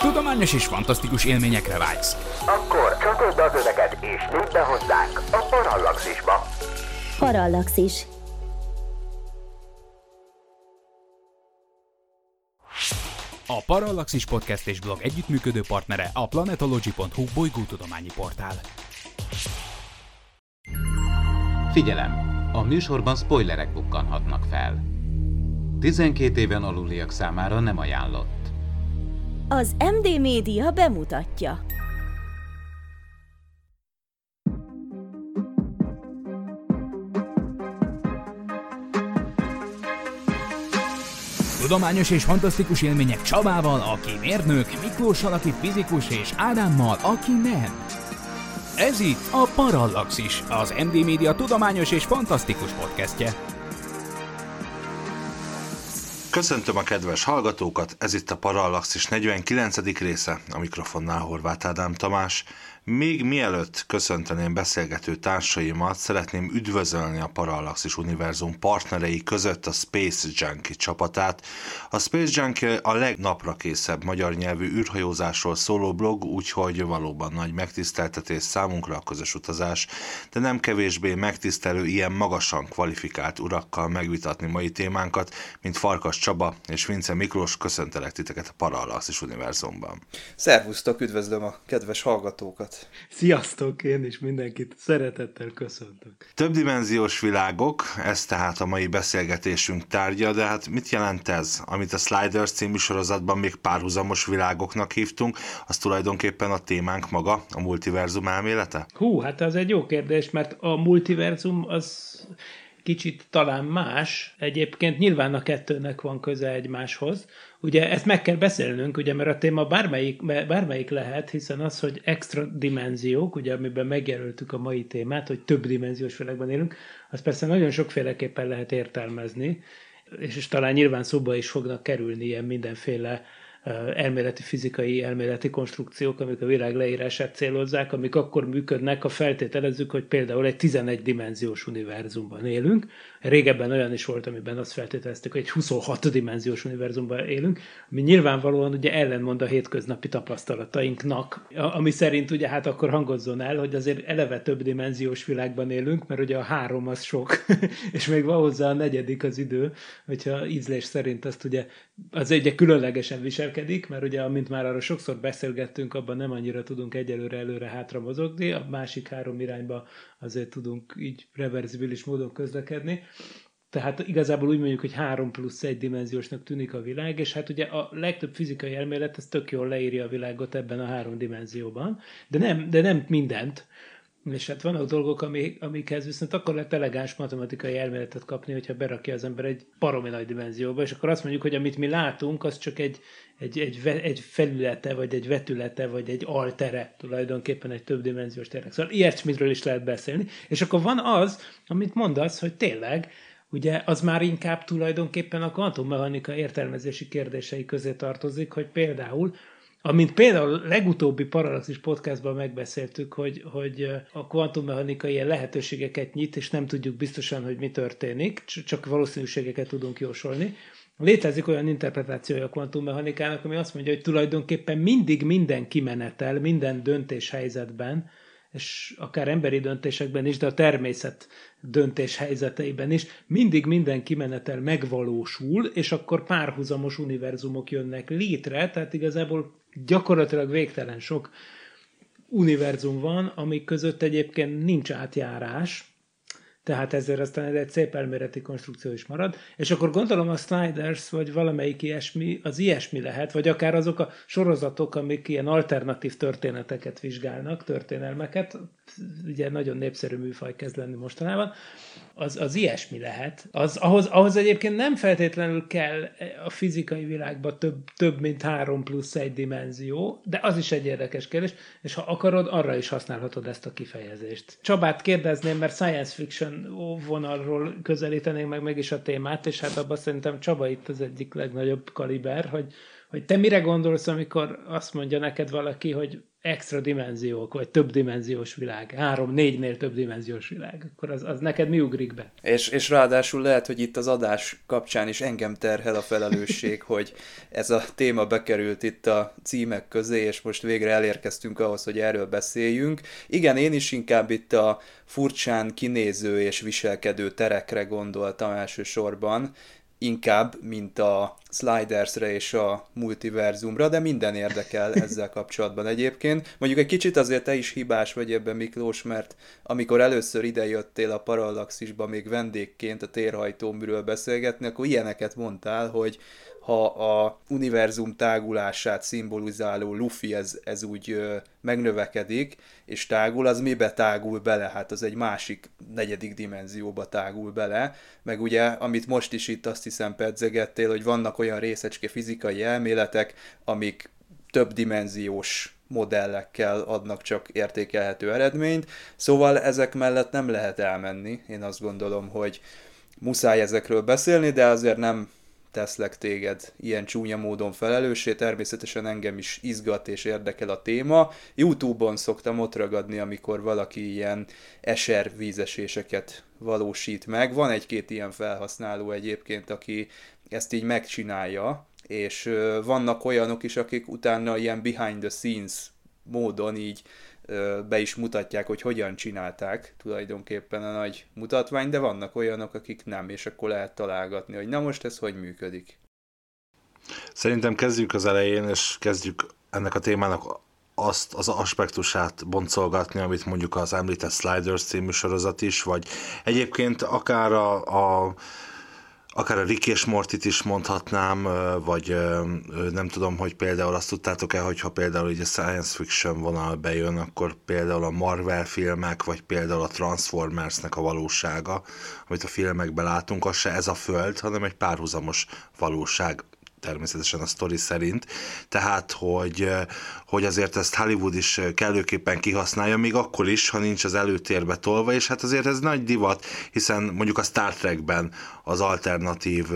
Tudományos és fantasztikus élményekre vágysz. Akkor csatold az öveket és nyújt be hozzánk a Parallaxisba. Parallaxis. A Parallaxis Podcast és blog együttműködő partnere a planetology.hu bolygótudományi portál. Figyelem! A műsorban spoilerek bukkanhatnak fel. 12 éven aluliak számára nem ajánlott. Az MD Média bemutatja. Tudományos és fantasztikus élmények Csabával, aki mérnök, Miklóssal, aki fizikus, és Ádámmal, aki nem. Ez itt a Parallaxis, az MD Média tudományos és fantasztikus podcastje. Köszöntöm a kedves hallgatókat, ez itt a Parallaxis 49. része, a mikrofonnál Horváth Ádám Tamás. Még mielőtt köszönteném beszélgető társaimat, szeretném üdvözölni a Parallaxis Univerzum partnerei között a Space Junkie csapatát. A Space Junkie a legnapra készebb magyar nyelvű űrhajózásról szóló blog, úgyhogy valóban nagy megtiszteltetés számunkra a közös utazás, de nem kevésbé megtisztelő ilyen magasan kvalifikált urakkal megvitatni mai témánkat, mint Farkas Csaba és Vince Miklós. Köszöntelek titeket a Parallaxis Univerzumban. Szervusztok, üdvözlöm a kedves hallgatókat! Sziasztok, én is mindenkit szeretettel köszöntök. Többdimenziós világok, ez tehát a mai beszélgetésünk tárgya, de hát mit jelent ez? Amit a Sliders című sorozatban még párhuzamos világoknak hívtunk, az tulajdonképpen a témánk maga, a multiverzum elmélete? Hú, hát ez egy jó kérdés, mert a multiverzum az kicsit talán más. Egyébként nyilván a kettőnek van köze egymáshoz. Ugye ezt meg kell beszélnünk, ugye, mert a téma bármelyik, bármelyik lehet, hiszen az, hogy extra dimenziók, ugye, amiben megjelöltük a mai témát, hogy több dimenziós világban élünk, az persze nagyon sokféleképpen lehet értelmezni, és, és talán nyilván szóba is fognak kerülni ilyen mindenféle elméleti fizikai elméleti konstrukciók, amik a világ leírását célozzák, amik akkor működnek, ha feltételezzük, hogy például egy 11 dimenziós univerzumban élünk. Régebben olyan is volt, amiben azt feltételeztük, hogy egy 26 dimenziós univerzumban élünk, ami nyilvánvalóan ugye ellenmond a hétköznapi tapasztalatainknak, ami szerint ugye hát akkor hangozzon el, hogy azért eleve több dimenziós világban élünk, mert ugye a három az sok, és még van hozzá a negyedik az idő, hogyha ízlés szerint azt ugye az ugye különlegesen viselkedik, mert ugye, amint már arra sokszor beszélgettünk, abban nem annyira tudunk egyelőre előre-hátra mozogni, a másik három irányba azért tudunk így reverzibilis módon közlekedni. Tehát igazából úgy mondjuk, hogy 3 plusz 1 dimenziósnak tűnik a világ, és hát ugye a legtöbb fizikai elmélet ez tök jól leírja a világot ebben a három dimenzióban, de nem, de nem mindent. És hát vannak dolgok, amik, amikhez viszont akkor lehet elegáns matematikai elméletet kapni, hogyha berakja az ember egy baromi nagy dimenzióba, és akkor azt mondjuk, hogy amit mi látunk, az csak egy, egy, egy, egy felülete, vagy egy vetülete, vagy egy altere tulajdonképpen egy többdimenziós térnek. Szóval ilyesmiről is lehet beszélni. És akkor van az, amit mondasz, hogy tényleg, ugye az már inkább tulajdonképpen a kvantummechanika értelmezési kérdései közé tartozik, hogy például Amint például a legutóbbi Parallaxis podcastban megbeszéltük, hogy, hogy a kvantummechanika ilyen lehetőségeket nyit, és nem tudjuk biztosan, hogy mi történik, csak valószínűségeket tudunk jósolni. Létezik olyan interpretációja a kvantummechanikának, ami azt mondja, hogy tulajdonképpen mindig minden kimenetel, minden döntéshelyzetben, és akár emberi döntésekben is, de a természet döntés helyzeteiben is, mindig minden kimenetel megvalósul, és akkor párhuzamos univerzumok jönnek létre, tehát igazából gyakorlatilag végtelen sok univerzum van, amik között egyébként nincs átjárás, tehát ezért aztán egy szép elméleti konstrukció is marad, és akkor gondolom a Snyders, vagy valamelyik ilyesmi, az ilyesmi lehet, vagy akár azok a sorozatok, amik ilyen alternatív történeteket vizsgálnak, történelmeket, ugye nagyon népszerű műfaj kezd lenni mostanában, az, az ilyesmi lehet. Az, ahhoz, ahhoz egyébként nem feltétlenül kell a fizikai világban több, több mint három plusz egy dimenzió, de az is egy érdekes kérdés, és ha akarod, arra is használhatod ezt a kifejezést. Csabát kérdezném, mert science fiction vonalról közelítenénk meg meg is a témát, és hát abban szerintem Csaba itt az egyik legnagyobb kaliber, hogy, hogy te mire gondolsz, amikor azt mondja neked valaki, hogy extra dimenziók, vagy több dimenziós világ, három-négynél több dimenziós világ, akkor az, az neked mi ugrik be? És, és ráadásul lehet, hogy itt az adás kapcsán is engem terhel a felelősség, hogy ez a téma bekerült itt a címek közé, és most végre elérkeztünk ahhoz, hogy erről beszéljünk. Igen, én is inkább itt a furcsán kinéző és viselkedő terekre gondoltam elsősorban, inkább, mint a slidersre és a multiverzumra, de minden érdekel ezzel kapcsolatban egyébként. Mondjuk egy kicsit azért te is hibás vagy ebben, Miklós, mert amikor először idejöttél a Parallaxisba még vendégként a térhajtóműről beszélgetni, akkor ilyeneket mondtál, hogy ha a univerzum tágulását szimbolizáló Luffy ez, ez úgy ö, megnövekedik, és tágul, az mibe tágul bele? Hát az egy másik negyedik dimenzióba tágul bele, meg ugye, amit most is itt azt hiszem pedzegettél, hogy vannak olyan részecske fizikai elméletek, amik több dimenziós modellekkel adnak csak értékelhető eredményt, szóval ezek mellett nem lehet elmenni. Én azt gondolom, hogy muszáj ezekről beszélni, de azért nem teszlek téged ilyen csúnya módon felelőssé, természetesen engem is izgat és érdekel a téma. Youtube-on szoktam ott ragadni, amikor valaki ilyen eser vízeséseket valósít meg. Van egy-két ilyen felhasználó egyébként, aki ezt így megcsinálja, és vannak olyanok is, akik utána ilyen behind the scenes módon így be is mutatják, hogy hogyan csinálták tulajdonképpen a nagy mutatvány, de vannak olyanok, akik nem, és akkor lehet találgatni, hogy na most ez hogy működik. Szerintem kezdjük az elején, és kezdjük ennek a témának azt az aspektusát boncolgatni, amit mondjuk az említett Sliders című sorozat is, vagy egyébként akár a, a akár a Rick és Mortit is mondhatnám, vagy nem tudom, hogy például azt tudtátok-e, hogyha például így a science fiction vonal bejön, akkor például a Marvel filmek, vagy például a Transformersnek a valósága, amit a filmekben látunk, az se ez a föld, hanem egy párhuzamos valóság természetesen a sztori szerint, tehát hogy, hogy azért ezt Hollywood is kellőképpen kihasználja, még akkor is, ha nincs az előtérbe tolva, és hát azért ez nagy divat, hiszen mondjuk a Star Trekben az alternatív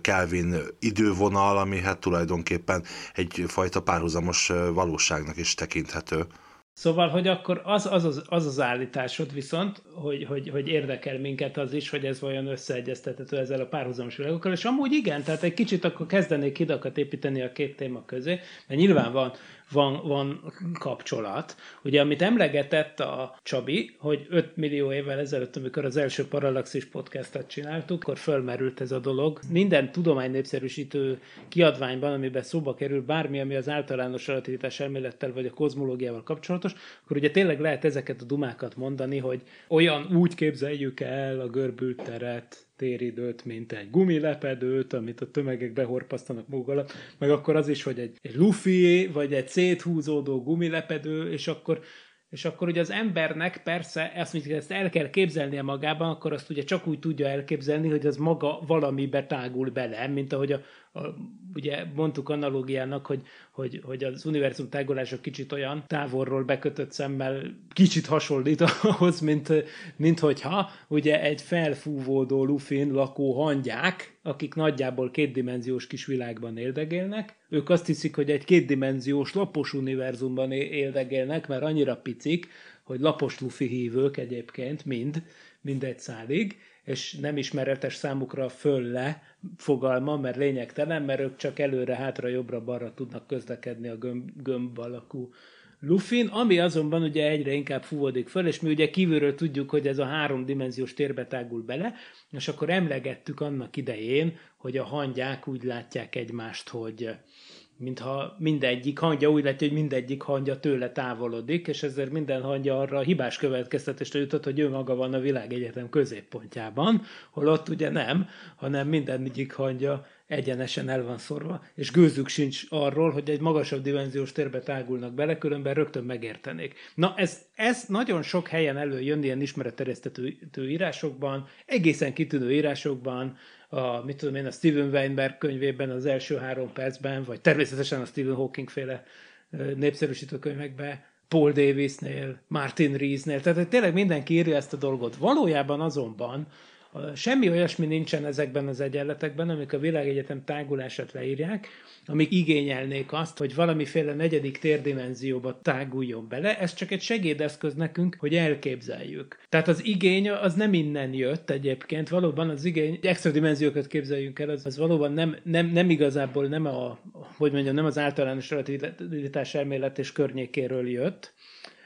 Kelvin idővonal, ami hát tulajdonképpen egyfajta párhuzamos valóságnak is tekinthető. Szóval, hogy akkor az az, az, az, az állításod viszont, hogy, hogy, hogy érdekel minket az is, hogy ez vajon összeegyeztethető ezzel a párhuzamos világokkal, és amúgy igen, tehát egy kicsit akkor kezdenék hidakat építeni a két téma közé, mert nyilván van van, van kapcsolat. Ugye, amit emlegetett a Csabi, hogy 5 millió évvel ezelőtt, amikor az első Parallaxis podcastet csináltuk, akkor fölmerült ez a dolog. Minden tudomány népszerűsítő kiadványban, amiben szóba kerül bármi, ami az általános relativitás elmélettel vagy a kozmológiával kapcsolatos, akkor ugye tényleg lehet ezeket a dumákat mondani, hogy olyan úgy képzeljük el a görbült teret, téridőt, mint egy gumilepedőt, amit a tömegek behorpasztanak maguk alatt, meg akkor az is, hogy egy, egy lufi, vagy egy széthúzódó gumilepedő, és akkor és akkor ugye az embernek persze ezt, mint ezt el kell képzelnie magában, akkor azt ugye csak úgy tudja elképzelni, hogy az maga valami betágul bele, mint ahogy a, a, ugye mondtuk analógiának, hogy, hogy, hogy az univerzum tágulása kicsit olyan távolról bekötött szemmel kicsit hasonlít ahhoz, mint, mint hogyha ugye egy felfúvódó lufin lakó hangyák, akik nagyjából kétdimenziós kis világban éldegélnek, ők azt hiszik, hogy egy kétdimenziós lapos univerzumban éldegélnek, mert annyira picik, hogy lapos lufi hívők egyébként mind, mindegy szálig, és nem ismeretes számukra föl-le fogalma, mert lényegtelen, mert ők csak előre, hátra, jobbra, balra tudnak közlekedni a gömb, gömb alakú lufin, ami azonban ugye egyre inkább fúvódik föl, és mi ugye kívülről tudjuk, hogy ez a háromdimenziós térbe tágul bele, és akkor emlegettük annak idején, hogy a hangyák úgy látják egymást, hogy mintha mindegyik hangja úgy lett, hogy mindegyik hangja tőle távolodik, és ezért minden hangja arra a hibás következtetésre jutott, hogy ő maga van a világegyetem középpontjában, holott ugye nem, hanem minden egyik hangja egyenesen el van szorva, és gőzük sincs arról, hogy egy magasabb dimenziós térbe tágulnak bele, különben rögtön megértenék. Na, ez, ez nagyon sok helyen előjön ilyen ismeretterjesztető írásokban, egészen kitűnő írásokban, a, mit tudom én, a Steven Weinberg könyvében az első három percben, vagy természetesen a Stephen Hawking féle népszerűsítő könyvekben, Paul Davisnél, Martin Reesnél, tehát tényleg mindenki írja ezt a dolgot. Valójában azonban Semmi olyasmi nincsen ezekben az egyenletekben, amik a világegyetem tágulását leírják, amik igényelnék azt, hogy valamiféle negyedik térdimenzióba táguljon bele, ez csak egy segédeszköz nekünk, hogy elképzeljük. Tehát az igény az nem innen jött egyébként, valóban az igény, extra dimenziókat képzeljünk el, az, az valóban nem, nem, nem igazából nem a, hogy mondjam, nem az általános relativitás elmélet és környékéről jött,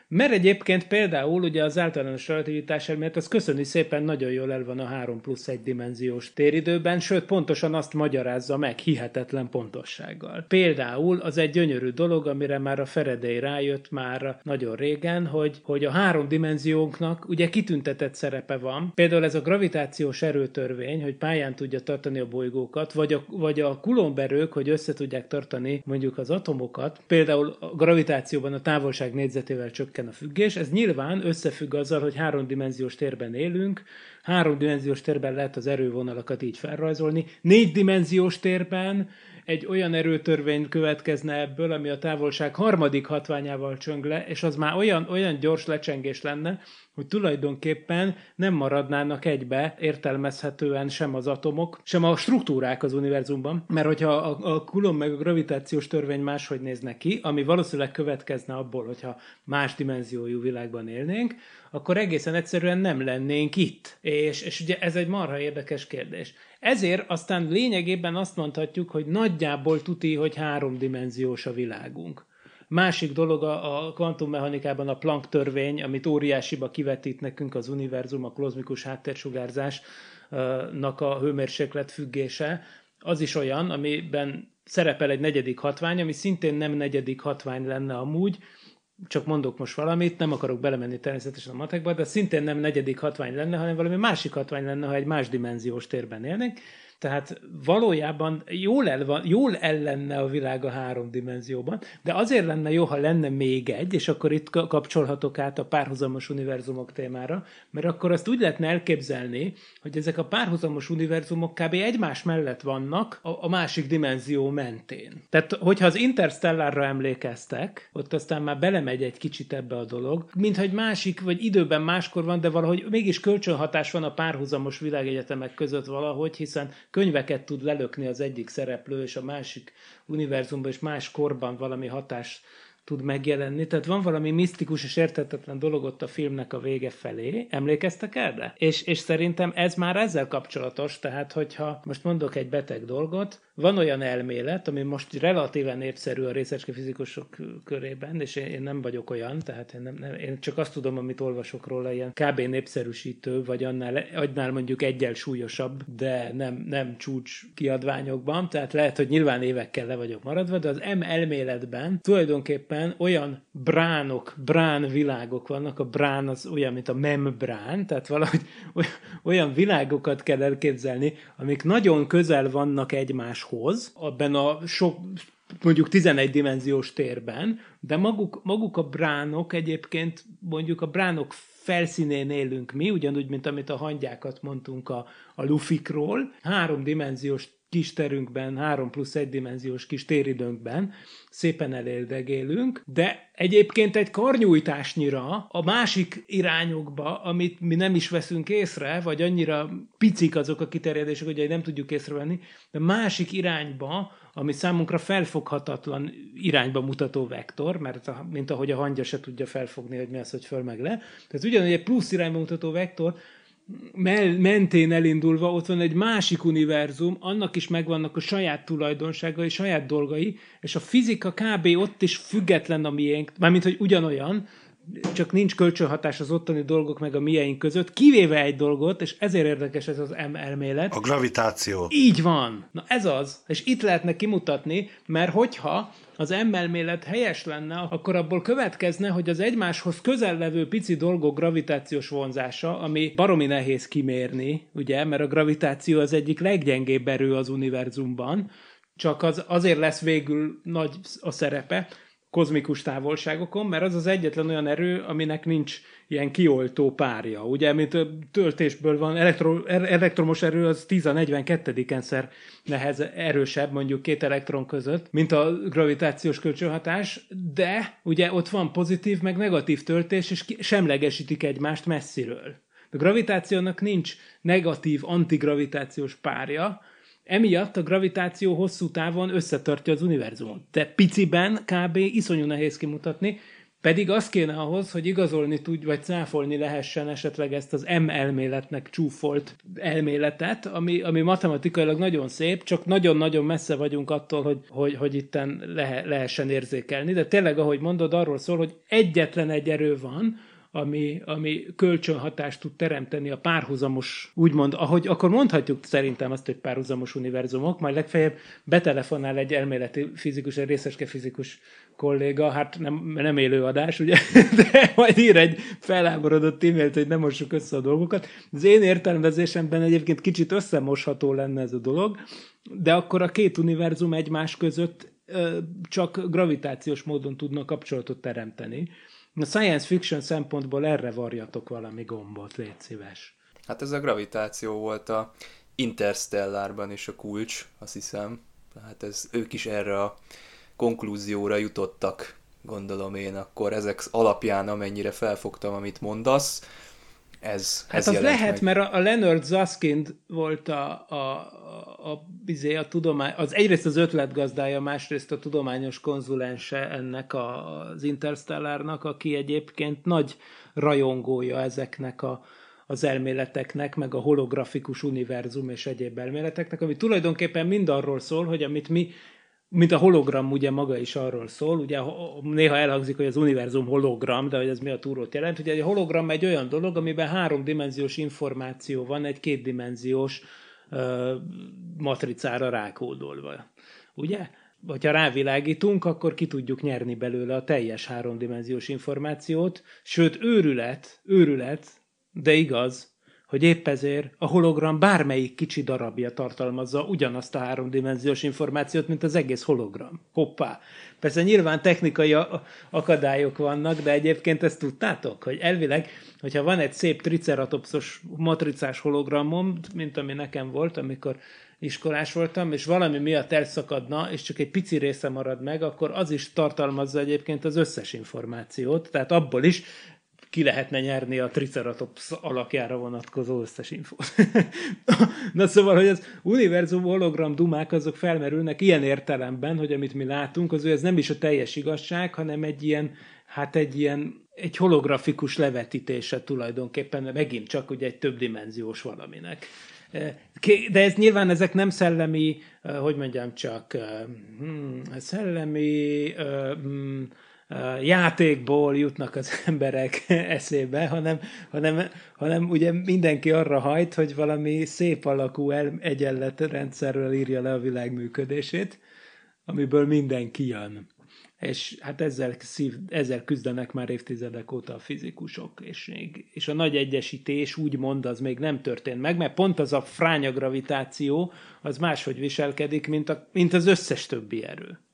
mert egyébként például ugye az általános relativitás elmélet az köszöni szépen nagyon jól el van a 3 plusz 1 dimenziós téridőben, sőt pontosan azt magyarázza meg hihetetlen pontossággal. Például az egy gyönyörű dolog, amire már a Faraday rájött már nagyon régen, hogy, hogy a három dimenziónknak ugye kitüntetett szerepe van. Például ez a gravitációs erőtörvény, hogy pályán tudja tartani a bolygókat, vagy a, vagy a kulomberők, hogy össze tudják tartani mondjuk az atomokat. Például a gravitációban a távolság négyzetével csak csökken a függés. Ez nyilván összefügg azzal, hogy háromdimenziós térben élünk, háromdimenziós térben lehet az erővonalakat így felrajzolni, négydimenziós térben egy olyan erőtörvény következne ebből, ami a távolság harmadik hatványával csöng le, és az már olyan, olyan gyors lecsengés lenne, hogy tulajdonképpen nem maradnának egybe értelmezhetően sem az atomok, sem a struktúrák az univerzumban, mert hogyha a, a Coulomb meg a gravitációs törvény máshogy nézne ki, ami valószínűleg következne abból, hogyha más dimenziójú világban élnénk, akkor egészen egyszerűen nem lennénk itt. És, és ugye ez egy marha érdekes kérdés. Ezért aztán lényegében azt mondhatjuk, hogy nagyjából tuti, hogy háromdimenziós a világunk. Másik dolog a, a kvantummechanikában a Planck törvény, amit óriásiba kivetít nekünk az univerzum, a kozmikus háttérsugárzásnak a hőmérséklet függése, az is olyan, amiben szerepel egy negyedik hatvány, ami szintén nem negyedik hatvány lenne amúgy, csak mondok most valamit, nem akarok belemenni természetesen a matekba, de szintén nem negyedik hatvány lenne, hanem valami másik hatvány lenne, ha egy más dimenziós térben élnénk. Tehát valójában jól el, van, jól el lenne a világ a három dimenzióban, de azért lenne jó, ha lenne még egy, és akkor itt kapcsolhatok át a párhuzamos univerzumok témára, mert akkor azt úgy lehetne elképzelni, hogy ezek a párhuzamos univerzumok kb. egymás mellett vannak a, a másik dimenzió mentén. Tehát, hogyha az Interstellárra emlékeztek, ott aztán már belemegy egy kicsit ebbe a dolog, mintha egy másik, vagy időben máskor van, de valahogy mégis kölcsönhatás van a párhuzamos világegyetemek között valahogy, hiszen könyveket tud lelökni az egyik szereplő, és a másik univerzumban és más korban valami hatás tud megjelenni. Tehát van valami misztikus és értetetlen dolog ott a filmnek a vége felé. Emlékeztek erre? És, és szerintem ez már ezzel kapcsolatos, tehát hogyha most mondok egy beteg dolgot, van olyan elmélet, ami most relatíven népszerű a részecske fizikusok körében, és én, én nem vagyok olyan, tehát én, nem, nem, én csak azt tudom, amit olvasok róla, ilyen kb. népszerűsítő, vagy annál, annál mondjuk egyel súlyosabb, de nem, nem csúcs kiadványokban, tehát lehet, hogy nyilván évekkel le vagyok maradva, de az M elméletben tulajdonképpen olyan bránok, brán világok vannak, a brán az olyan, mint a membrán, tehát valahogy olyan világokat kell elképzelni, amik nagyon közel vannak egymás egymáshoz, abban a sok mondjuk 11 dimenziós térben, de maguk, maguk a bránok egyébként mondjuk a bránok felszínén élünk mi, ugyanúgy, mint amit a hangyákat mondtunk a, a lufikról, háromdimenziós kis terünkben, három plusz egy dimenziós kis téridőnkben szépen eléldegélünk, de egyébként egy karnyújtásnyira a másik irányokba, amit mi nem is veszünk észre, vagy annyira picik azok a kiterjedések, hogy nem tudjuk észrevenni, de másik irányba, ami számunkra felfoghatatlan irányba mutató vektor, mert a, mint ahogy a hangya se tudja felfogni, hogy mi az, hogy föl meg le. Tehát ugyanúgy egy plusz irányba mutató vektor, mentén elindulva ott van egy másik univerzum, annak is megvannak a saját tulajdonságai, saját dolgai, és a fizika kb. ott is független a miénk, mármint, hogy ugyanolyan, csak nincs kölcsönhatás az ottani dolgok meg a mieink között, kivéve egy dolgot, és ezért érdekes ez az M elmélet. A gravitáció. Így van. Na ez az. És itt lehetne kimutatni, mert hogyha az M-elmélet helyes lenne, akkor abból következne, hogy az egymáshoz közel levő pici dolgok gravitációs vonzása, ami baromi nehéz kimérni, ugye, mert a gravitáció az egyik leggyengébb erő az univerzumban, csak az azért lesz végül nagy a szerepe, kozmikus távolságokon, mert az az egyetlen olyan erő, aminek nincs ilyen kioltó párja. Ugye, mint töltésből van, elektro, er, elektromos erő az 10 a 42 szer nehez erősebb mondjuk két elektron között, mint a gravitációs kölcsönhatás, de ugye ott van pozitív meg negatív töltés, és semlegesítik egymást messziről. A gravitációnak nincs negatív antigravitációs párja, emiatt a gravitáció hosszú távon összetartja az univerzumot. De piciben kb. iszonyú nehéz kimutatni, pedig az kéne ahhoz, hogy igazolni tudj, vagy cáfolni lehessen esetleg ezt az M elméletnek csúfolt elméletet, ami, ami matematikailag nagyon szép, csak nagyon-nagyon messze vagyunk attól, hogy, hogy, hogy itten le, lehessen érzékelni. De tényleg, ahogy mondod, arról szól, hogy egyetlen egy erő van, ami, ami kölcsönhatást tud teremteni a párhuzamos, úgymond, ahogy akkor mondhatjuk szerintem azt, hogy párhuzamos univerzumok, majd legfeljebb betelefonál egy elméleti fizikus, egy részeske fizikus kolléga, hát nem, nem élő adás, ugye, de majd ír egy feláborodott e-mailt, hogy nem mossuk össze a dolgokat. Az én értelmezésemben egyébként kicsit összemosható lenne ez a dolog, de akkor a két univerzum egymás között csak gravitációs módon tudna kapcsolatot teremteni. A science fiction szempontból erre varjatok valami gombot, légy szíves. Hát ez a gravitáció volt a Interstellárban is a kulcs, azt hiszem. Tehát ez, ők is erre a konklúzióra jutottak, gondolom én, akkor ezek alapján, amennyire felfogtam, amit mondasz, ez, hát ez az lehet, meg. mert a Leonard Zaskind volt a, a, a, a, bizé, a tudomány, az egyrészt az ötletgazdája, másrészt a tudományos konzulense ennek a, az Interstellárnak, aki egyébként nagy rajongója ezeknek a, az elméleteknek, meg a holografikus univerzum és egyéb elméleteknek, ami tulajdonképpen mind arról szól, hogy amit mi mint a hologram ugye maga is arról szól, ugye néha elhangzik, hogy az univerzum hologram, de hogy ez mi a túrót jelent, ugye egy hologram egy olyan dolog, amiben háromdimenziós információ van egy kétdimenziós uh, matricára rákódolva. Ugye? ha rávilágítunk, akkor ki tudjuk nyerni belőle a teljes háromdimenziós információt, sőt, őrület, őrület, de igaz, hogy épp ezért a hologram bármelyik kicsi darabja tartalmazza ugyanazt a háromdimenziós információt, mint az egész hologram. Hoppá! Persze nyilván technikai akadályok vannak, de egyébként ezt tudtátok, hogy elvileg, hogyha van egy szép triceratopszos matricás hologramom, mint ami nekem volt, amikor iskolás voltam, és valami miatt elszakadna, és csak egy pici része marad meg, akkor az is tartalmazza egyébként az összes információt, tehát abból is ki lehetne nyerni a Triceratops alakjára vonatkozó összes infót. Na szóval, hogy az univerzum hologram dumák azok felmerülnek ilyen értelemben, hogy amit mi látunk, az ez nem is a teljes igazság, hanem egy ilyen, hát egy ilyen egy holografikus levetítése tulajdonképpen, megint csak ugye egy többdimenziós valaminek. De ez nyilván ezek nem szellemi, hogy mondjam csak, hmm, szellemi, hmm, játékból jutnak az emberek eszébe, hanem, hanem, hanem ugye mindenki arra hajt, hogy valami szép alakú el, egyenlet rendszerről írja le a világ működését, amiből mindenki jön. És hát ezzel, szív, ezzel küzdenek már évtizedek óta a fizikusok, és, és a nagy egyesítés úgymond az még nem történt meg, mert pont az a fránya gravitáció az máshogy viselkedik, mint, a, mint az összes többi erő.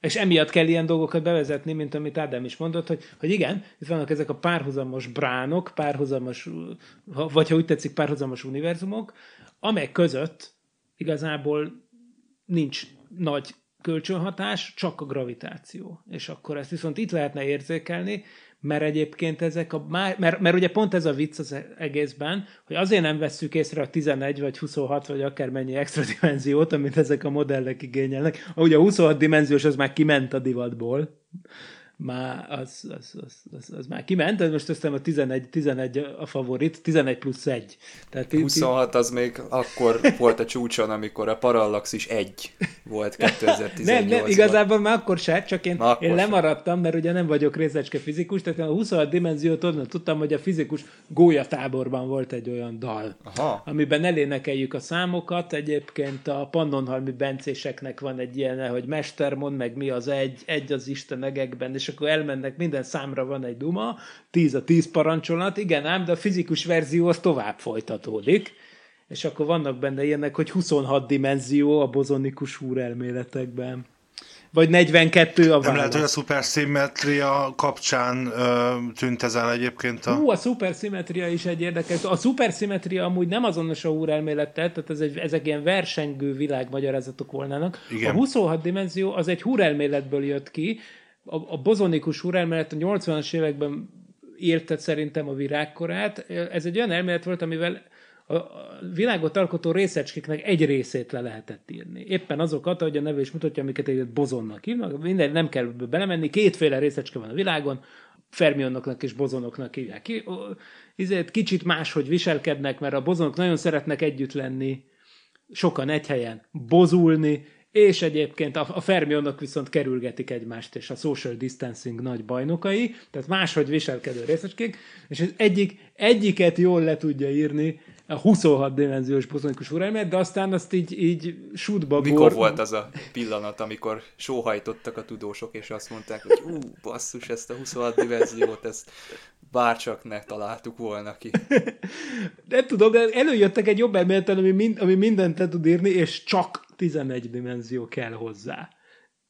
És emiatt kell ilyen dolgokat bevezetni, mint amit Ádám is mondott, hogy, hogy igen, itt vannak ezek a párhuzamos bránok, párhuzamos, vagy ha úgy tetszik, párhuzamos univerzumok, amely között igazából nincs nagy kölcsönhatás, csak a gravitáció. És akkor ezt viszont itt lehetne érzékelni, mert egyébként ezek a, mert, mert ugye pont ez a vicc az egészben, hogy azért nem vesszük észre a 11 vagy 26 vagy akármennyi extra dimenziót, amit ezek a modellek igényelnek. Ugye a 26 dimenziós az már kiment a divatból, már az, az, az, az, az már kiment, de most aztán a 11, 11 a favorit, 11 plusz 1. Tehát 26 az még akkor volt a csúcson, amikor a Parallaxis 1 volt 2018-ban. nem, nem, igazából már akkor se, csak én, akkor én lemaradtam, mert ugye nem vagyok részecske fizikus, tehát a 26 dimenziót onnan tudtam, hogy a fizikus gólyatáborban volt egy olyan dal, Aha. amiben elénekeljük a számokat, egyébként a Pannonhalmi bencéseknek van egy ilyen, hogy mestermond, meg mi az egy, egy az istenegekben, és és akkor elmennek, minden számra van egy duma, 10 a 10 parancsolat, igen ám, de a fizikus verzió az tovább folytatódik, és akkor vannak benne ilyenek, hogy 26 dimenzió a bozonikus elméletekben. Vagy 42 a válasz. Nem lehet, hogy a szuperszimmetria kapcsán ö, tűnt ez el egyébként a... Hú, a szuperszimmetria is egy érdekes. A szuperszimmetria amúgy nem azonos a elmélettel, tehát ez egy, ezek ilyen versengő világmagyarázatok volnának. Igen. A 26 dimenzió az egy elméletből jött ki, a, a bozonikus urelmélet a 80-as években érted szerintem a virágkorát. Ez egy olyan elmélet volt, amivel a világot alkotó részecskéknek egy részét le lehetett írni. Éppen azokat, ahogy a neve is mutatja, amiket egy bozonnak hívnak, minden nem kell belemenni, kétféle részecske van a világon, fermionoknak és bozonoknak hívják ki. Ezért kicsit máshogy viselkednek, mert a bozonok nagyon szeretnek együtt lenni, sokan egy helyen bozulni, és egyébként a, a fermionok viszont kerülgetik egymást, és a social distancing nagy bajnokai, tehát máshogy viselkedő részecskék, és az egyik, egyiket jól le tudja írni a 26 dimenziós bozonikus urelmet, de aztán azt így, így sútba Mikor bor... volt az a pillanat, amikor sóhajtottak a tudósok, és azt mondták, hogy ú, basszus, ezt a 26 dimenziót, ezt bárcsak ne találtuk volna ki. Nem tudom, de előjöttek egy jobb elméleten, ami, mind, ami mindent le tud írni, és csak 11 dimenzió kell hozzá.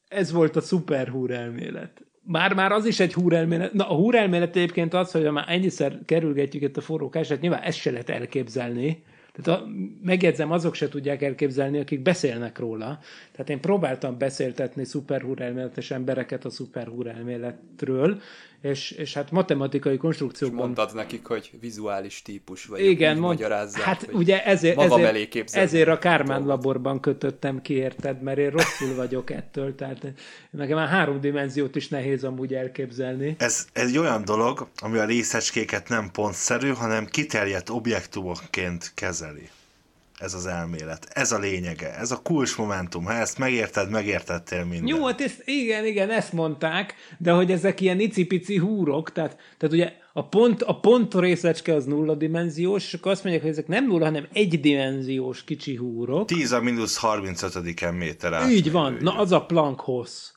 Ez volt a szuper húrelmélet. Már-már az is egy húrelmélet. Na, a húrelmélet egyébként az, hogy már ennyiszer kerülgetjük itt a forró kását, nyilván ezt se lehet elképzelni, tehát a, megjegyzem, azok se tudják elképzelni, akik beszélnek róla. Tehát én próbáltam beszéltetni szuperhúrelméletes embereket a szuperhúrelméletről, és, és hát matematikai konstrukciókban... És mondtad nekik, hogy vizuális típus vagy. Igen, mond, hát hogy ugye ezért, ezért, ezért a Kármán laborban kötöttem ki, érted, mert én rosszul vagyok ettől, tehát nekem már három dimenziót is nehéz amúgy elképzelni. Ez, ez egy olyan dolog, ami a részecskéket nem pontszerű, hanem kiterjedt objektumokként kezeli ez az elmélet. Ez a lényege, ez a kulcsmomentum. Ha ezt megérted, megértettél mindent. Jó, hát ezt, igen, igen, ezt mondták, de hogy ezek ilyen icipici húrok, tehát, tehát ugye a pont, a pont részecske az nulla dimenziós, és akkor azt mondják, hogy ezek nem nulla, hanem egydimenziós kicsi húrok. 10 a mínusz 35 méter át. Így van, na az a Planck hossz.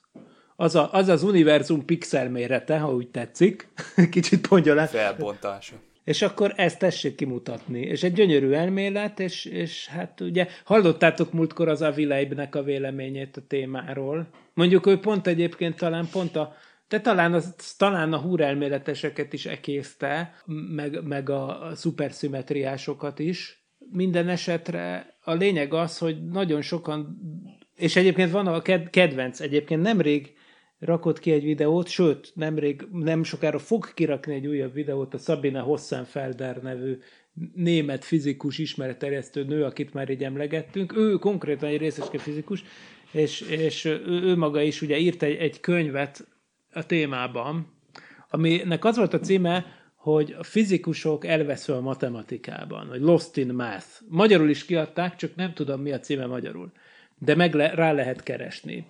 Az, a, az az univerzum pixel mérete, ha úgy tetszik. Kicsit pontja le. Felbontása. És akkor ezt tessék kimutatni. És egy gyönyörű elmélet, és, és hát ugye hallottátok múltkor az Avileibnek a véleményét a témáról. Mondjuk ő pont egyébként talán pont a, de talán, az, talán a húrelméleteseket is ekészte, meg, meg a, a szuperszimmetriásokat is. Minden esetre a lényeg az, hogy nagyon sokan, és egyébként van a kedvenc, egyébként nemrég rakott ki egy videót, sőt, nemrég, nem sokára fog kirakni egy újabb videót a Sabine Hossenfelder nevű német fizikus ismeretterjesztő nő, akit már így emlegettünk. Ő konkrétan egy részeske fizikus, és, és ő, ő maga is ugye írt egy, egy könyvet a témában, aminek az volt a címe, hogy a fizikusok elveszve a matematikában, vagy Lost in Math. Magyarul is kiadták, csak nem tudom mi a címe magyarul. De meg le, rá lehet keresni.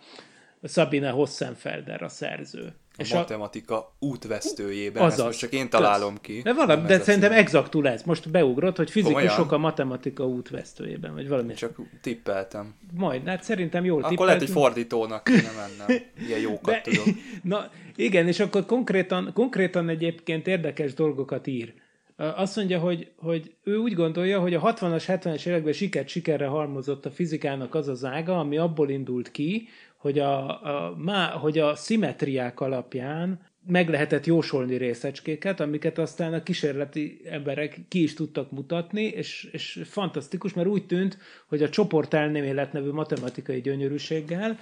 Sabine Hossenfelder a szerző. A és matematika a... útvesztőjében, az ezt most csak én találom köz. ki. De, valami, de szerintem exaktul ez. Most beugrott, hogy fizikusok a matematika útvesztőjében, vagy valami. Csak tippeltem. Majd, hát szerintem jól Akkor lehet, hogy fordítónak kéne mennem. Ilyen jókat de, tudom. Na, igen, és akkor konkrétan, konkrétan egyébként érdekes dolgokat ír. Azt mondja, hogy, hogy ő úgy gondolja, hogy a 60-as, 70-es években sikert sikerre halmozott a fizikának az az ága, ami abból indult ki, hogy a, a, má, hogy a szimetriák alapján meg lehetett jósolni részecskéket, amiket aztán a kísérleti emberek ki is tudtak mutatni, és, és fantasztikus, mert úgy tűnt, hogy a csoport elmélet nevű matematikai gyönyörűséggel,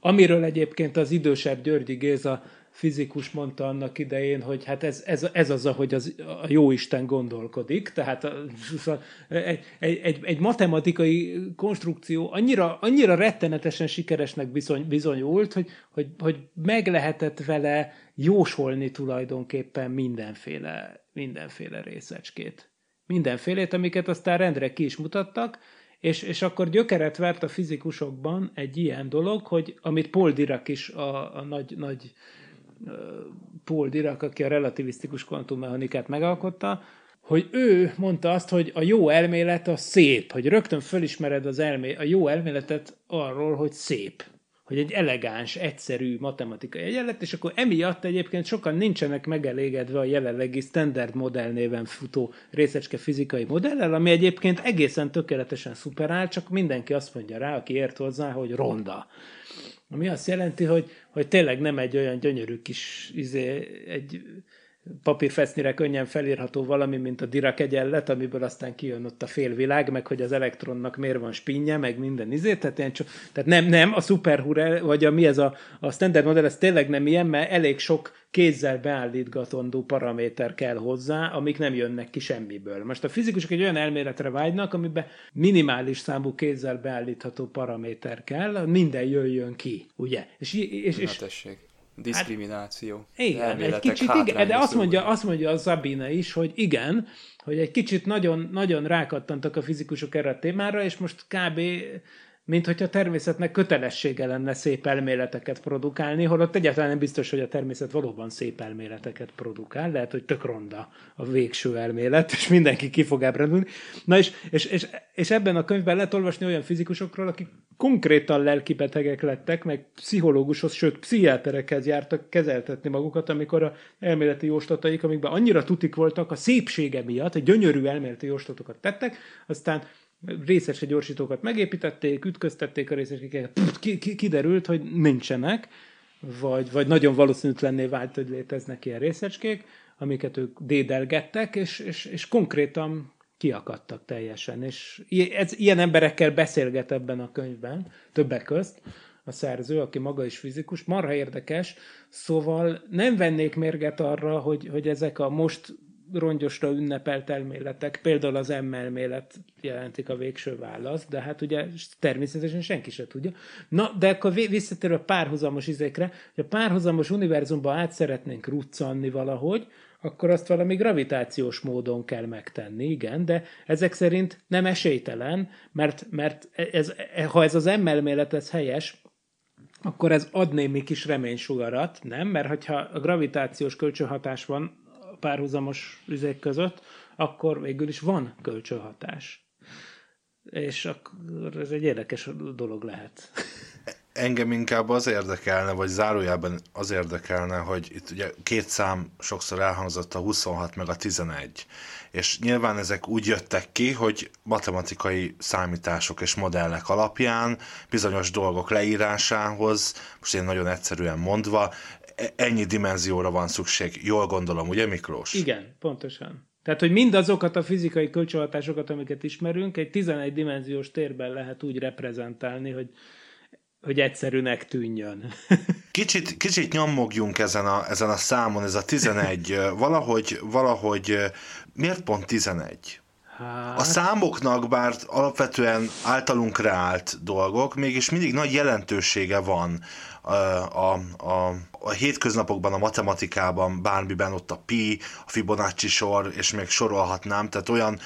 amiről egyébként az idősebb Györgyi Géza fizikus mondta annak idején, hogy hát ez, ez, ez az, ahogy az, a jó Isten gondolkodik, tehát a, egy, egy, egy matematikai konstrukció annyira, annyira rettenetesen sikeresnek bizony, bizonyult, hogy, hogy, hogy meg lehetett vele jósolni tulajdonképpen mindenféle, mindenféle részecskét. Mindenfélét, amiket aztán rendre ki is mutattak, és, és akkor gyökeret vert a fizikusokban egy ilyen dolog, hogy amit Paul Dirac is a, a nagy, nagy Paul Dirac, aki a relativisztikus kvantummechanikát megalkotta, hogy ő mondta azt, hogy a jó elmélet a szép, hogy rögtön fölismered az elmé, a jó elméletet arról, hogy szép, hogy egy elegáns, egyszerű matematikai egyenlet, és akkor emiatt egyébként sokan nincsenek megelégedve a jelenlegi standard modell néven futó részecske fizikai modellel, ami egyébként egészen tökéletesen szuperál, csak mindenki azt mondja rá, aki ért hozzá, hogy ronda. Ami azt jelenti, hogy, hogy tényleg nem egy olyan gyönyörű kis, izé, egy papírfesznire könnyen felírható valami, mint a Dirac egyenlet, amiből aztán kijön ott a félvilág, meg hogy az elektronnak miért van spinje, meg minden izé, tehát, ilyen, tehát nem, nem, a superhure, vagy a mi ez a, a standard modell, ez tényleg nem ilyen, mert elég sok kézzel beállítgatandó paraméter kell hozzá, amik nem jönnek ki semmiből. Most a fizikusok egy olyan elméletre vágynak, amiben minimális számú kézzel beállítható paraméter kell, minden jöjjön ki, ugye? És, és, és, tessék. Diszkrimináció. Hát, igen, egy kicsit igen, de azt mondja, azt mondja a Zabina is, hogy igen, hogy egy kicsit nagyon, nagyon rákattantak a fizikusok erre a témára, és most kb mint hogyha a természetnek kötelessége lenne szép elméleteket produkálni, holott egyáltalán nem biztos, hogy a természet valóban szép elméleteket produkál, lehet, hogy tök ronda a végső elmélet, és mindenki ki fog ábrándulni. Na és, és, és, és ebben a könyvben lehet olvasni olyan fizikusokról, akik konkrétan lelkibetegek lettek, meg pszichológushoz, sőt, pszichiáterekhez jártak kezeltetni magukat, amikor a elméleti jóslataik, amikben annyira tutik voltak a szépsége miatt, egy gyönyörű elméleti jóslatokat tettek, aztán részecske gyorsítókat megépítették, ütköztették a részecskéket, kiderült, hogy nincsenek, vagy, vagy nagyon valószínűtlenné vált, hogy léteznek ilyen részecskék, amiket ők dédelgettek, és, és, és konkrétan kiakadtak teljesen. És ez, ilyen emberekkel beszélget ebben a könyvben, többek közt, a szerző, aki maga is fizikus, marha érdekes, szóval nem vennék mérget arra, hogy, hogy ezek a most rongyosra ünnepelt elméletek, például az M elmélet jelentik a végső választ, de hát ugye természetesen senki se tudja. Na, de akkor visszatérve a párhuzamos izékre, hogy a párhuzamos univerzumban át szeretnénk ruccanni valahogy, akkor azt valami gravitációs módon kell megtenni, igen, de ezek szerint nem esélytelen, mert, mert ez, ha ez az M elmélet ez helyes, akkor ez ad némi kis reménysugarat, nem? Mert hogyha a gravitációs kölcsönhatás van, párhuzamos üzék között, akkor végül is van kölcsönhatás. És akkor ez egy érdekes dolog lehet. Engem inkább az érdekelne, vagy zárójában az érdekelne, hogy itt ugye két szám sokszor elhangzott a 26 meg a 11, és nyilván ezek úgy jöttek ki, hogy matematikai számítások és modellek alapján bizonyos dolgok leírásához, most én nagyon egyszerűen mondva, ennyi dimenzióra van szükség. Jól gondolom, ugye Miklós? Igen, pontosan. Tehát, hogy mindazokat a fizikai kölcsönhatásokat, amiket ismerünk, egy 11 dimenziós térben lehet úgy reprezentálni, hogy hogy egyszerűnek tűnjön. kicsit, kicsit nyomogjunk ezen a, ezen a számon, ez a 11, valahogy, valahogy, miért pont 11? Hát... A számoknak, bár alapvetően általunk reált dolgok, mégis mindig nagy jelentősége van a, a, a, hétköznapokban, a matematikában, bármiben ott a pi, a Fibonacci sor, és még sorolhatnám, tehát olyan,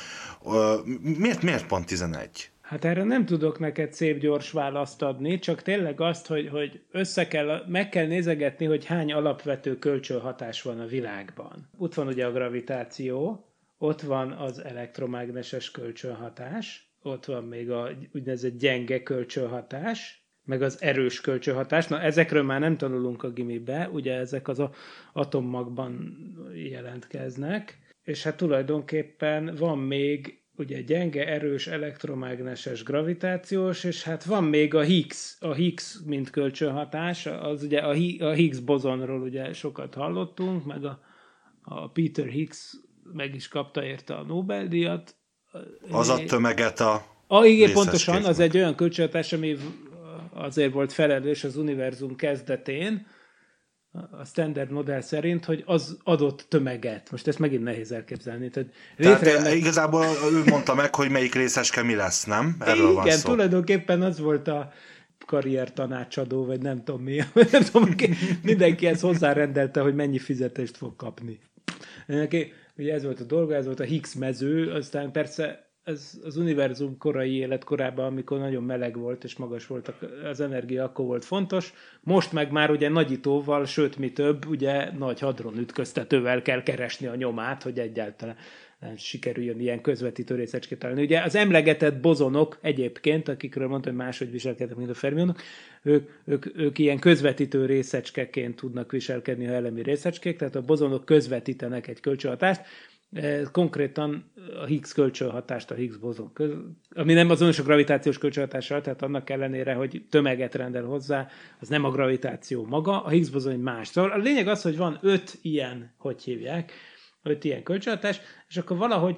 miért, miért pont 11? Hát erre nem tudok neked szép gyors választ adni, csak tényleg azt, hogy, hogy össze kell, meg kell nézegetni, hogy hány alapvető kölcsönhatás van a világban. Ott van ugye a gravitáció, ott van az elektromágneses kölcsönhatás, ott van még a úgynevezett gyenge kölcsönhatás, meg az erős kölcsönhatás. Na, ezekről már nem tanulunk a gimibe, ugye ezek az a atommagban jelentkeznek, és hát tulajdonképpen van még ugye gyenge, erős, elektromágneses, gravitációs, és hát van még a Higgs, a Higgs mint kölcsönhatás, az ugye a, Higgs bozonról ugye sokat hallottunk, meg a, a Peter Higgs meg is kapta érte a Nobel-díjat. Az a tömeget a Ah, igen, pontosan, az egy olyan kölcsönhatás, ami azért volt felelős az univerzum kezdetén, a standard modell szerint, hogy az adott tömeget. Most ezt megint nehéz elképzelni. Tehát, Tehát meg... igazából ő mondta meg, hogy melyik részeske mi lesz, nem? Erről Igen, van szó. tulajdonképpen az volt a karrier tanácsadó, vagy nem tudom mi. nem tudom, mindenki ezt hozzárendelte, hogy mennyi fizetést fog kapni. Neki, ugye ez volt a dolga, ez volt a Higgs mező, aztán persze ez az univerzum korai életkorában, amikor nagyon meleg volt és magas volt az energia, akkor volt fontos. Most meg már ugye nagyítóval, sőt mi több, ugye nagy hadron ütköztetővel kell keresni a nyomát, hogy egyáltalán sikerüljön ilyen közvetítő részecskét találni. Ugye az emlegetett bozonok egyébként, akikről mondtam, hogy máshogy viselkednek, mint a fermionok, ők, ők, ők ilyen közvetítő részecskeként tudnak viselkedni, ha elemi részecskék, tehát a bozonok közvetítenek egy kölcsönhatást, konkrétan a Higgs kölcsönhatást, a Higgs bozon, ami nem azonos a gravitációs kölcsönhatással, tehát annak ellenére, hogy tömeget rendel hozzá, az nem a gravitáció maga, a Higgs bozon egy más. Szóval a lényeg az, hogy van öt ilyen, hogy hívják, öt ilyen kölcsönhatás, és akkor valahogy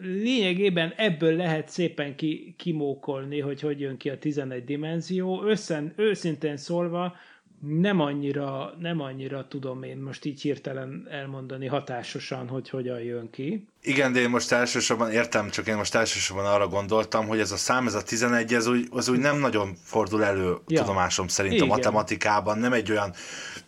lényegében ebből lehet szépen ki, kimókolni, hogy hogy jön ki a 11 dimenzió. Összen, őszintén szólva, nem annyira, nem annyira tudom én most így hirtelen elmondani hatásosan, hogy hogyan jön ki. Igen, de én most elsősorban értem, csak én most elsősorban arra gondoltam, hogy ez a szám, ez a 11, ez úgy, az úgy nem nagyon fordul elő ja. tudomásom szerint Igen. a matematikában, nem egy olyan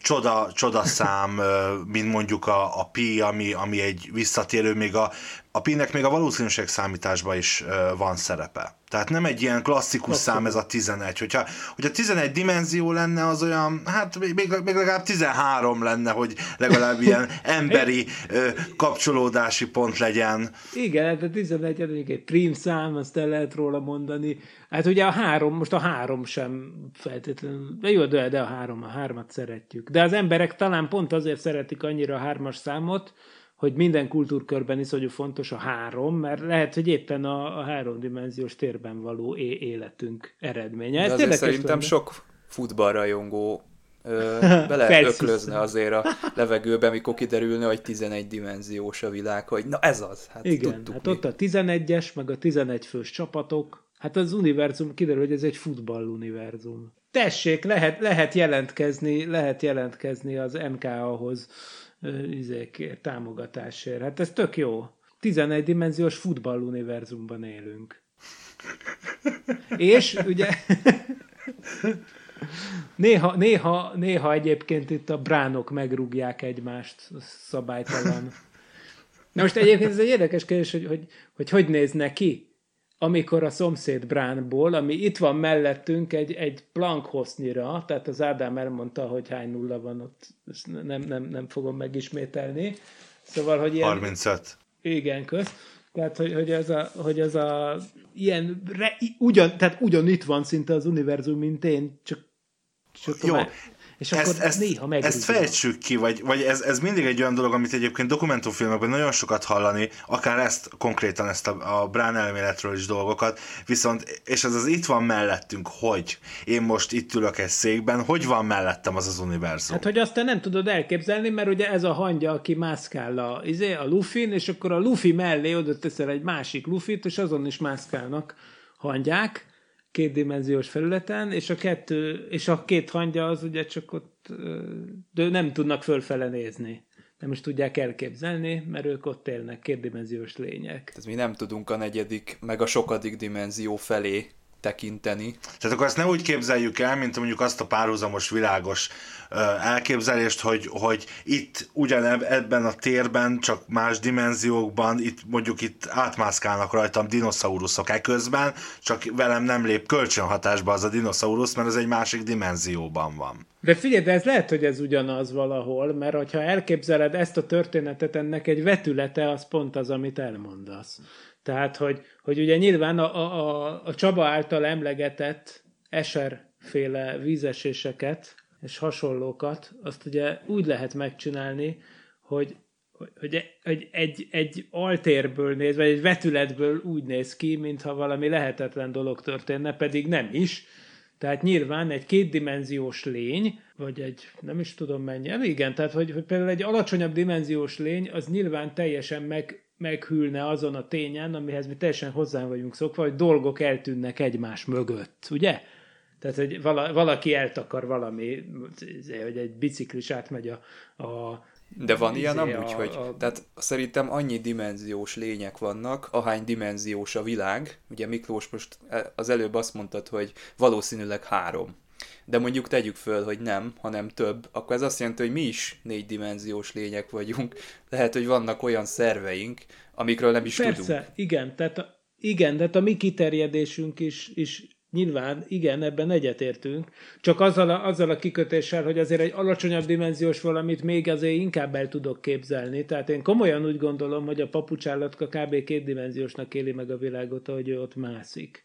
csoda, csoda szám, mint mondjuk a, a pi, ami, ami egy visszatérő, még a, a pi-nek még a valószínűség számításban is van szerepe. Tehát nem egy ilyen klasszikus Klasszik. szám ez a 11. Hogyha, hogyha 11 dimenzió lenne, az olyan, hát még, még legalább 13 lenne, hogy legalább ilyen emberi ö, kapcsolódási pont legyen. Igen, hát a 11 egy prim szám, azt el lehet róla mondani. Hát ugye a három, most a három sem feltétlenül, de jó, de, de a három, a hármat szeretjük. De az emberek talán pont azért szeretik annyira a hármas számot, hogy minden kultúrkörben is hogy fontos a három, mert lehet, hogy éppen a, a háromdimenziós térben való é- életünk eredménye. De azért szerintem lenne. sok futballrajongó beleöklözne azért a levegőbe, mikor kiderülne, hogy 11 dimenziós a világ, hogy na ez az. Hát Igen, tudtuk hát mi. ott a 11-es, meg a 11 fős csapatok, hát az univerzum kiderül, hogy ez egy futballuniverzum. Tessék, lehet, lehet jelentkezni, lehet jelentkezni az MKA-hoz izékért, támogatásért. Hát ez tök jó. 11 dimenziós futballuniverzumban élünk. És ugye néha, néha, néha egyébként itt a bránok megrúgják egymást, szabálytalan. Na most egyébként ez egy érdekes kérdés, hogy hogy, hogy, hogy néz neki, amikor a szomszéd bránból, ami itt van mellettünk egy, egy plank hossznyira, tehát az Ádám elmondta, hogy hány nulla van ott, ezt nem, nem, nem fogom megismételni. Szóval, hogy ilyen... 35. Igen, kösz. Tehát, hogy, hogy, ez a, hogy ez a ilyen, re, ugyan, tehát ugyan itt van szinte az univerzum, mint én, csak, csak Jó, már, és akkor ezt, ezt, néha Ezt fejtsük ki, vagy, vagy ez, ez mindig egy olyan dolog, amit egyébként dokumentumfilmekben nagyon sokat hallani, akár ezt konkrétan, ezt a, a Brán elméletről is dolgokat, viszont, és ez az itt van mellettünk, hogy én most itt ülök egy székben, hogy van mellettem az az univerzum? Hát, hogy azt te nem tudod elképzelni, mert ugye ez a hangya, aki mászkál a, izé, a Lufin, és akkor a Lufi mellé oda teszel egy másik Lufit, és azon is mászkálnak hangyák, kétdimenziós felületen, és a kettő, és a két hangya az ugye csak ott, de nem tudnak fölfele nézni. Nem is tudják elképzelni, mert ők ott élnek, kétdimenziós lények. Ez mi nem tudunk a negyedik, meg a sokadik dimenzió felé tekinteni. Tehát akkor ezt ne úgy képzeljük el, mint mondjuk azt a párhuzamos világos elképzelést, hogy, hogy itt ugyan ebben a térben, csak más dimenziókban, itt mondjuk itt átmászkálnak rajtam dinoszauruszok eközben, csak velem nem lép kölcsönhatásba az a dinoszaurusz, mert ez egy másik dimenzióban van. De figyelj, de ez lehet, hogy ez ugyanaz valahol, mert ha elképzeled ezt a történetet, ennek egy vetülete az pont az, amit elmondasz. Tehát, hogy, hogy ugye nyilván a, a, a Csaba által emlegetett eserféle vízeséseket és hasonlókat, azt ugye úgy lehet megcsinálni, hogy, hogy, hogy egy, egy altérből néz, vagy egy vetületből úgy néz ki, mintha valami lehetetlen dolog történne, pedig nem is. Tehát nyilván egy kétdimenziós lény, vagy egy, nem is tudom mennyi, hát igen, tehát hogy, hogy például egy alacsonyabb dimenziós lény, az nyilván teljesen meg, meghűlne azon a tényen, amihez mi teljesen hozzá vagyunk szokva, hogy dolgok eltűnnek egymás mögött, ugye? Tehát, hogy vala, valaki eltakar valami, hogy egy biciklis átmegy a, a de van ilyen izé, amúgy, a, hogy a... tehát szerintem annyi dimenziós lények vannak, ahány dimenziós a világ. Ugye Miklós most e, az előbb azt mondtad, hogy valószínűleg három de mondjuk tegyük föl, hogy nem, hanem több, akkor ez azt jelenti, hogy mi is négydimenziós lények vagyunk. Lehet, hogy vannak olyan szerveink, amikről nem is Persze, tudunk. igen, tehát igen, tehát a mi kiterjedésünk is, is nyilván, igen, ebben egyetértünk, csak azzal a, azzal a kikötéssel, hogy azért egy alacsonyabb dimenziós valamit még azért inkább el tudok képzelni. Tehát én komolyan úgy gondolom, hogy a papucsállatka kb. kétdimenziósnak éli meg a világot, ahogy ő ott mászik.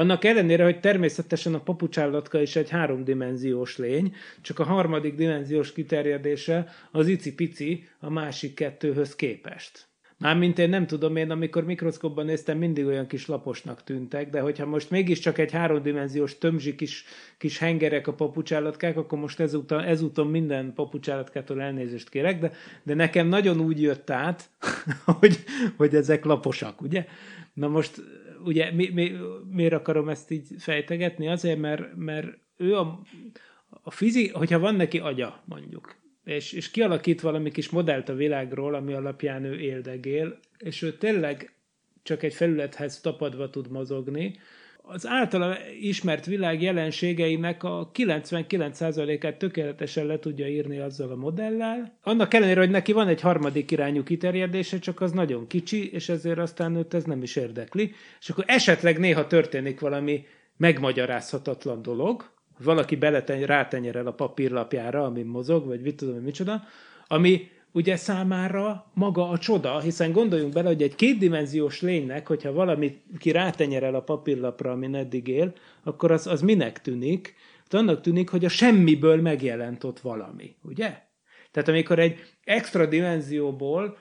Annak ellenére, hogy természetesen a papucsállatka is egy háromdimenziós lény, csak a harmadik dimenziós kiterjedése az icipici a másik kettőhöz képest. Mármint én nem tudom, én amikor mikroszkópban néztem, mindig olyan kis laposnak tűntek, de hogyha most mégiscsak egy háromdimenziós tömzsi kis, kis hengerek a papucsállatkák, akkor most ezúton, ezúton minden papucsállatkától elnézést kérek, de, de nekem nagyon úgy jött át, hogy, hogy ezek laposak, ugye? Na most, ugye, mi, mi, miért akarom ezt így fejtegetni? Azért, mert, mert ő a, a fizik, hogyha van neki agya, mondjuk, és, és kialakít valami kis modellt a világról, ami alapján ő éldegél, és ő tényleg csak egy felülethez tapadva tud mozogni, az általa ismert világ jelenségeinek a 99%-át tökéletesen le tudja írni azzal a modellel. Annak ellenére, hogy neki van egy harmadik irányú kiterjedése, csak az nagyon kicsi, és ezért aztán őt ez nem is érdekli. És akkor esetleg néha történik valami megmagyarázhatatlan dolog, valaki beleteny, rátenyerel a papírlapjára, ami mozog, vagy mit tudom, micsoda, ami ugye számára maga a csoda, hiszen gondoljunk bele, hogy egy kétdimenziós lénynek, hogyha valami ki rátenyerel a papírlapra, amin eddig él, akkor az, az minek tűnik? Hát annak tűnik, hogy a semmiből megjelent ott valami, ugye? Tehát amikor egy extra dimenzióból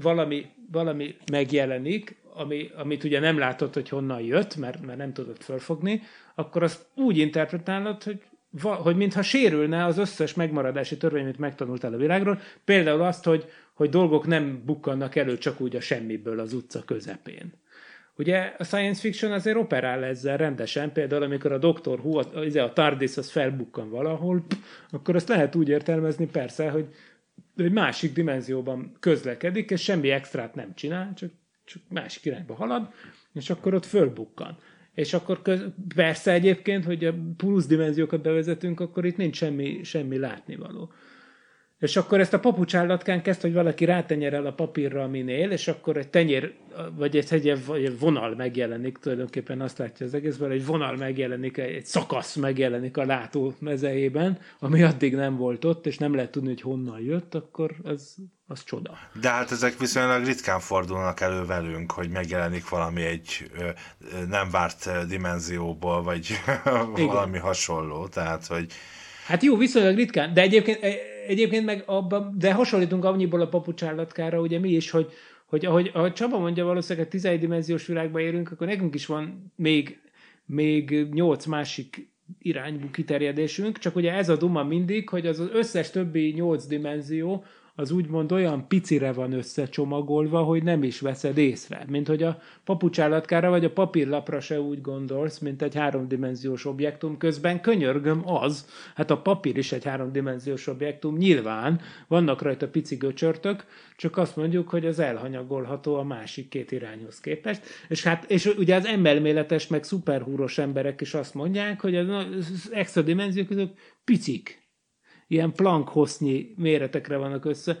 valami, valami megjelenik, ami, amit ugye nem látod, hogy honnan jött, mert, mert nem tudod fölfogni, akkor azt úgy interpretálod, hogy, hogy mintha sérülne az összes megmaradási törvény, amit megtanultál a világról. Például azt, hogy, hogy dolgok nem bukkannak elő csak úgy a semmiből az utca közepén. Ugye a science fiction azért operál ezzel rendesen, például amikor a Dr. Who, a, a TARDIS az felbukkan valahol, akkor azt lehet úgy értelmezni persze, hogy egy másik dimenzióban közlekedik, és semmi extrát nem csinál, csak, csak másik irányba halad, és akkor ott fölbukkan. És akkor köz, persze egyébként, hogy a plusz dimenziókat bevezetünk, akkor itt nincs semmi, semmi látnivaló. És akkor ezt a papucsállatkán kezd, hogy valaki rátenyerel a papírra, amin él, és akkor egy tenyér, vagy egy, egy, egy vonal megjelenik, tulajdonképpen azt látja az egészben, egy vonal megjelenik, egy szakasz megjelenik a látó mezejében, ami addig nem volt ott, és nem lehet tudni, hogy honnan jött, akkor az, az csoda. De hát ezek viszonylag ritkán fordulnak elő velünk, hogy megjelenik valami egy nem várt dimenzióból, vagy valami hasonló, tehát hogy Hát jó, viszonylag ritkán, de egyébként egyébként meg abban, de hasonlítunk annyiból a papucsállatkára, ugye mi is, hogy, hogy ahogy, ahogy Csaba mondja, valószínűleg a 11 dimenziós világban érünk, akkor nekünk is van még, még 8 másik irányú kiterjedésünk, csak ugye ez a duma mindig, hogy az összes többi 8 dimenzió, az úgymond olyan picire van összecsomagolva, hogy nem is veszed észre. Mint hogy a papucsállatkára vagy a papírlapra se úgy gondolsz, mint egy háromdimenziós objektum, közben könyörgöm az, hát a papír is egy háromdimenziós objektum, nyilván vannak rajta pici göcsörtök, csak azt mondjuk, hogy az elhanyagolható a másik két irányhoz képest. És hát, és ugye az emelméletes, meg szuperhúros emberek is azt mondják, hogy az extra dimenziók között picik, ilyen plankhossznyi méretekre vannak össze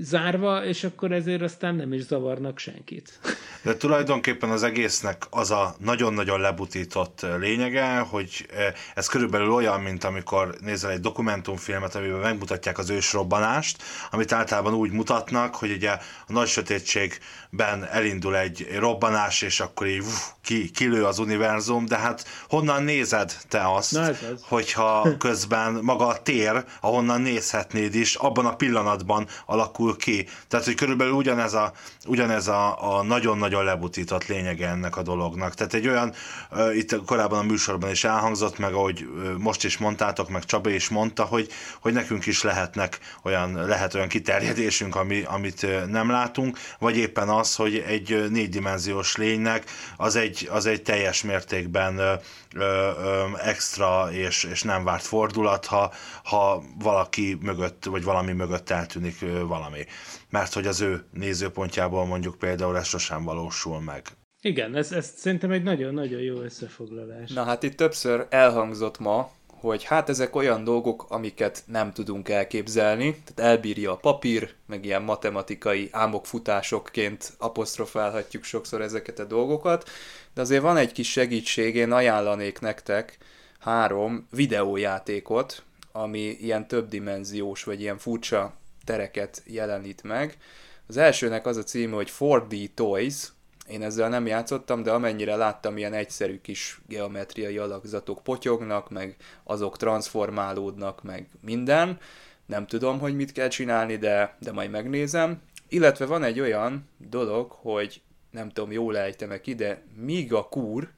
zárva, és akkor ezért aztán nem is zavarnak senkit. De tulajdonképpen az egésznek az a nagyon-nagyon lebutított lényege, hogy eh, ez körülbelül olyan, mint amikor nézel egy dokumentumfilmet, amiben megmutatják az ősrobbanást, amit általában úgy mutatnak, hogy ugye a nagy sötétségben elindul egy robbanás, és akkor így uf, ki, kilő az univerzum, de hát honnan nézed te azt, Na, ez az. hogyha közben maga a tér, ahonnan nézhetnéd is, abban a pillanatban alakul ki. Tehát, hogy körülbelül ugyanez a, ugyanez a, a nagyon-nagyon lebutított lényege ennek a dolognak. Tehát egy olyan, itt korábban a műsorban is elhangzott, meg ahogy most is mondtátok, meg Csaba is mondta, hogy, hogy nekünk is lehetnek olyan, lehet olyan kiterjedésünk, ami, amit nem látunk, vagy éppen az, hogy egy négydimenziós lénynek az egy, az egy teljes mértékben uh, uh, extra és, és nem várt fordulat, ha, ha valaki mögött, vagy valami mögött eltűnik valami. Mert hogy az ő nézőpontjából mondjuk például ez sosem valósul meg. Igen, ez, ez szerintem egy nagyon-nagyon jó összefoglalás. Na hát itt többször elhangzott ma, hogy hát ezek olyan dolgok, amiket nem tudunk elképzelni, tehát elbírja a papír, meg ilyen matematikai álmokfutásokként apostrofálhatjuk sokszor ezeket a dolgokat, de azért van egy kis segítség, én ajánlanék nektek három videójátékot, ami ilyen többdimenziós, vagy ilyen furcsa tereket jelenít meg. Az elsőnek az a címe, hogy 4D Toys, én ezzel nem játszottam, de amennyire láttam, ilyen egyszerű kis geometriai alakzatok potyognak, meg azok transformálódnak, meg minden. Nem tudom, hogy mit kell csinálni, de, de majd megnézem. Illetve van egy olyan dolog, hogy nem tudom, jól ejtem ki, de Miga Kur,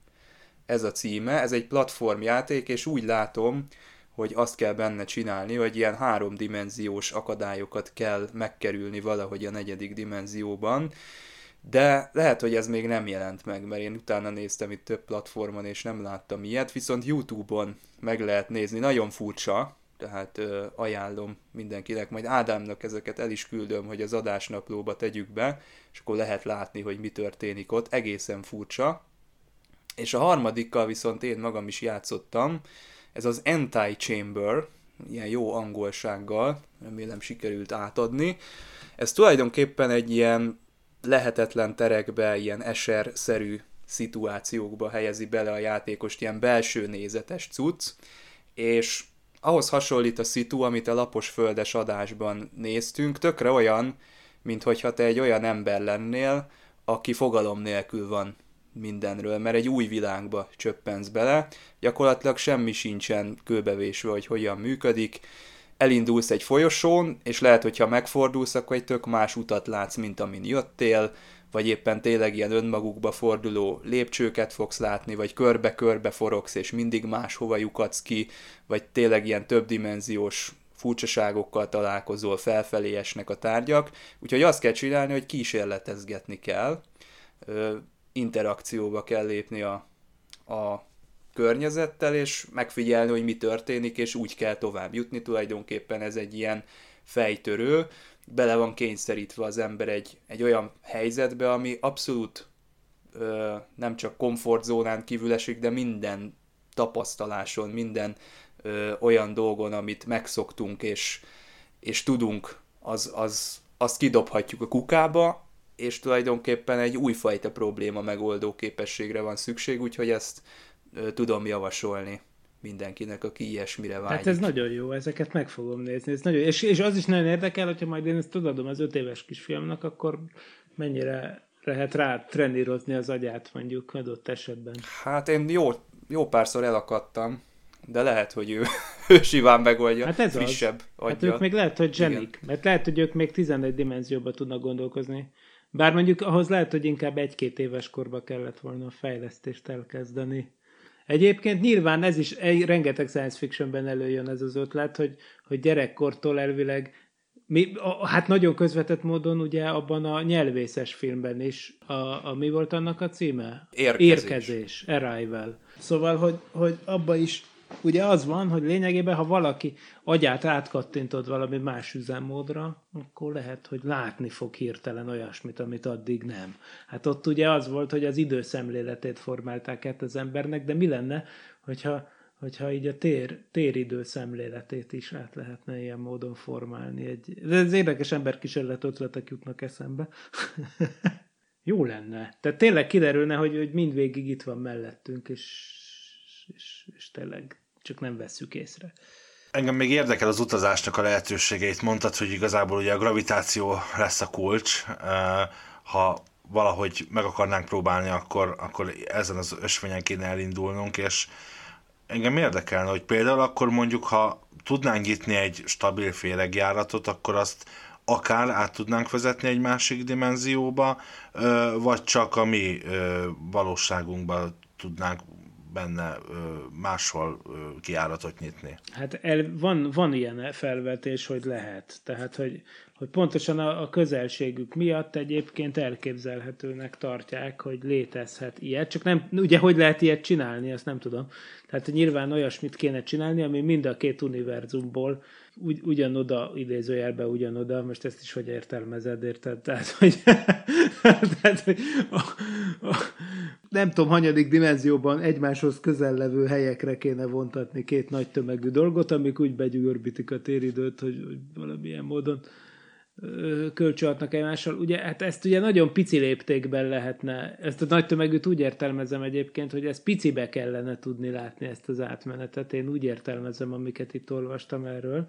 ez a címe, ez egy platformjáték, és úgy látom, hogy azt kell benne csinálni, hogy ilyen háromdimenziós akadályokat kell megkerülni valahogy a negyedik dimenzióban, de lehet, hogy ez még nem jelent meg, mert én utána néztem itt több platformon, és nem láttam ilyet, viszont YouTube-on meg lehet nézni, nagyon furcsa, tehát ö, ajánlom mindenkinek, majd Ádámnak ezeket el is küldöm, hogy az adásnaplóba tegyük be, és akkor lehet látni, hogy mi történik ott, egészen furcsa. És a harmadikkal viszont én magam is játszottam, ez az Anti-Chamber, ilyen jó angolsággal, remélem sikerült átadni. Ez tulajdonképpen egy ilyen lehetetlen terekbe, ilyen eser-szerű szituációkba helyezi bele a játékost, ilyen belső nézetes cucc, és ahhoz hasonlít a szitu, amit a lapos földes adásban néztünk, tökre olyan, mint hogyha te egy olyan ember lennél, aki fogalom nélkül van mindenről, mert egy új világba csöppensz bele, gyakorlatilag semmi sincsen kőbevésve, hogy hogyan működik, elindulsz egy folyosón, és lehet, hogyha megfordulsz, akkor egy tök más utat látsz, mint amin jöttél, vagy éppen tényleg ilyen önmagukba forduló lépcsőket fogsz látni, vagy körbe-körbe forogsz, és mindig máshova lyukadsz ki, vagy tényleg ilyen többdimenziós furcsaságokkal találkozol, felfelé esnek a tárgyak, úgyhogy azt kell csinálni, hogy kísérletezgetni kell, interakcióba kell lépni a, a környezettel, és megfigyelni, hogy mi történik, és úgy kell tovább jutni. Tulajdonképpen ez egy ilyen fejtörő, bele van kényszerítve az ember egy, egy olyan helyzetbe, ami abszolút ö, nem csak komfortzónán kívül esik, de minden tapasztaláson, minden ö, olyan dolgon, amit megszoktunk és, és tudunk, az, az, azt kidobhatjuk a kukába, és tulajdonképpen egy újfajta probléma megoldó képességre van szükség, úgyhogy ezt ö, tudom javasolni mindenkinek, aki ilyesmire vágyik. Hát ez nagyon jó, ezeket meg fogom nézni. Ez nagyon, és, és az is nagyon érdekel, hogyha majd én ezt tudadom az öt éves kisfiamnak, akkor mennyire lehet rá trenírozni az agyát mondjuk adott esetben. Hát én jó, jó párszor elakadtam, de lehet, hogy ő, ő siván megoldja. Hát ez frissebb az. Hát ők még lehet, hogy zsenik, Igen. mert lehet, hogy ők még 11 dimenzióban tudnak gondolkozni. Bár mondjuk ahhoz lehet, hogy inkább egy-két éves korba kellett volna a fejlesztést elkezdeni. Egyébként nyilván ez is, egy, rengeteg science fictionben előjön ez az ötlet, hogy, hogy gyerekkortól elvileg mi, a, hát nagyon közvetett módon ugye abban a nyelvészes filmben is, a, a mi volt annak a címe? Érkezés. Érkezés, Arrival. Szóval, hogy, hogy abba is ugye az van, hogy lényegében, ha valaki agyát átkattintod valami más üzemmódra, akkor lehet, hogy látni fog hirtelen olyasmit, amit addig nem. Hát ott ugye az volt, hogy az időszemléletét formálták át az embernek, de mi lenne, hogyha, hogyha így a tér, téridő szemléletét is át lehetne ilyen módon formálni. Egy, de ez érdekes emberkísérlet ötletek jutnak eszembe. Jó lenne. Tehát tényleg kiderülne, hogy, hogy mindvégig itt van mellettünk, és, és, és tényleg csak nem vesszük észre. Engem még érdekel az utazásnak a lehetőségeit. Mondtad, hogy igazából ugye a gravitáció lesz a kulcs. Ha valahogy meg akarnánk próbálni, akkor, akkor ezen az ösvényen kéne elindulnunk, és engem érdekelne, hogy például akkor mondjuk, ha tudnánk nyitni egy stabil féregjáratot, akkor azt akár át tudnánk vezetni egy másik dimenzióba, vagy csak a mi valóságunkba tudnánk benne máshol kiáratot nyitni. Hát el, van, van ilyen felvetés, hogy lehet. Tehát, hogy, hogy pontosan a, a közelségük miatt egyébként elképzelhetőnek tartják, hogy létezhet ilyet. Csak nem, ugye hogy lehet ilyet csinálni, azt nem tudom. Tehát nyilván olyasmit kéne csinálni, ami mind a két univerzumból ugy, ugyanoda, idézőjelben ugyanoda, most ezt is hogy értelmezed, érted? Tehát, hogy, tehát, hogy a, a, nem tudom, hanyadik dimenzióban egymáshoz közel levő helyekre kéne vontatni két nagy tömegű dolgot, amik úgy begyűgörbítik a téridőt, hogy, hogy valamilyen módon kölcsönhatnak egymással. Ugye, hát ezt ugye nagyon pici léptékben lehetne, ezt a nagy tömegűt úgy értelmezem egyébként, hogy ezt picibe kellene tudni látni ezt az átmenetet. Én úgy értelmezem, amiket itt olvastam erről.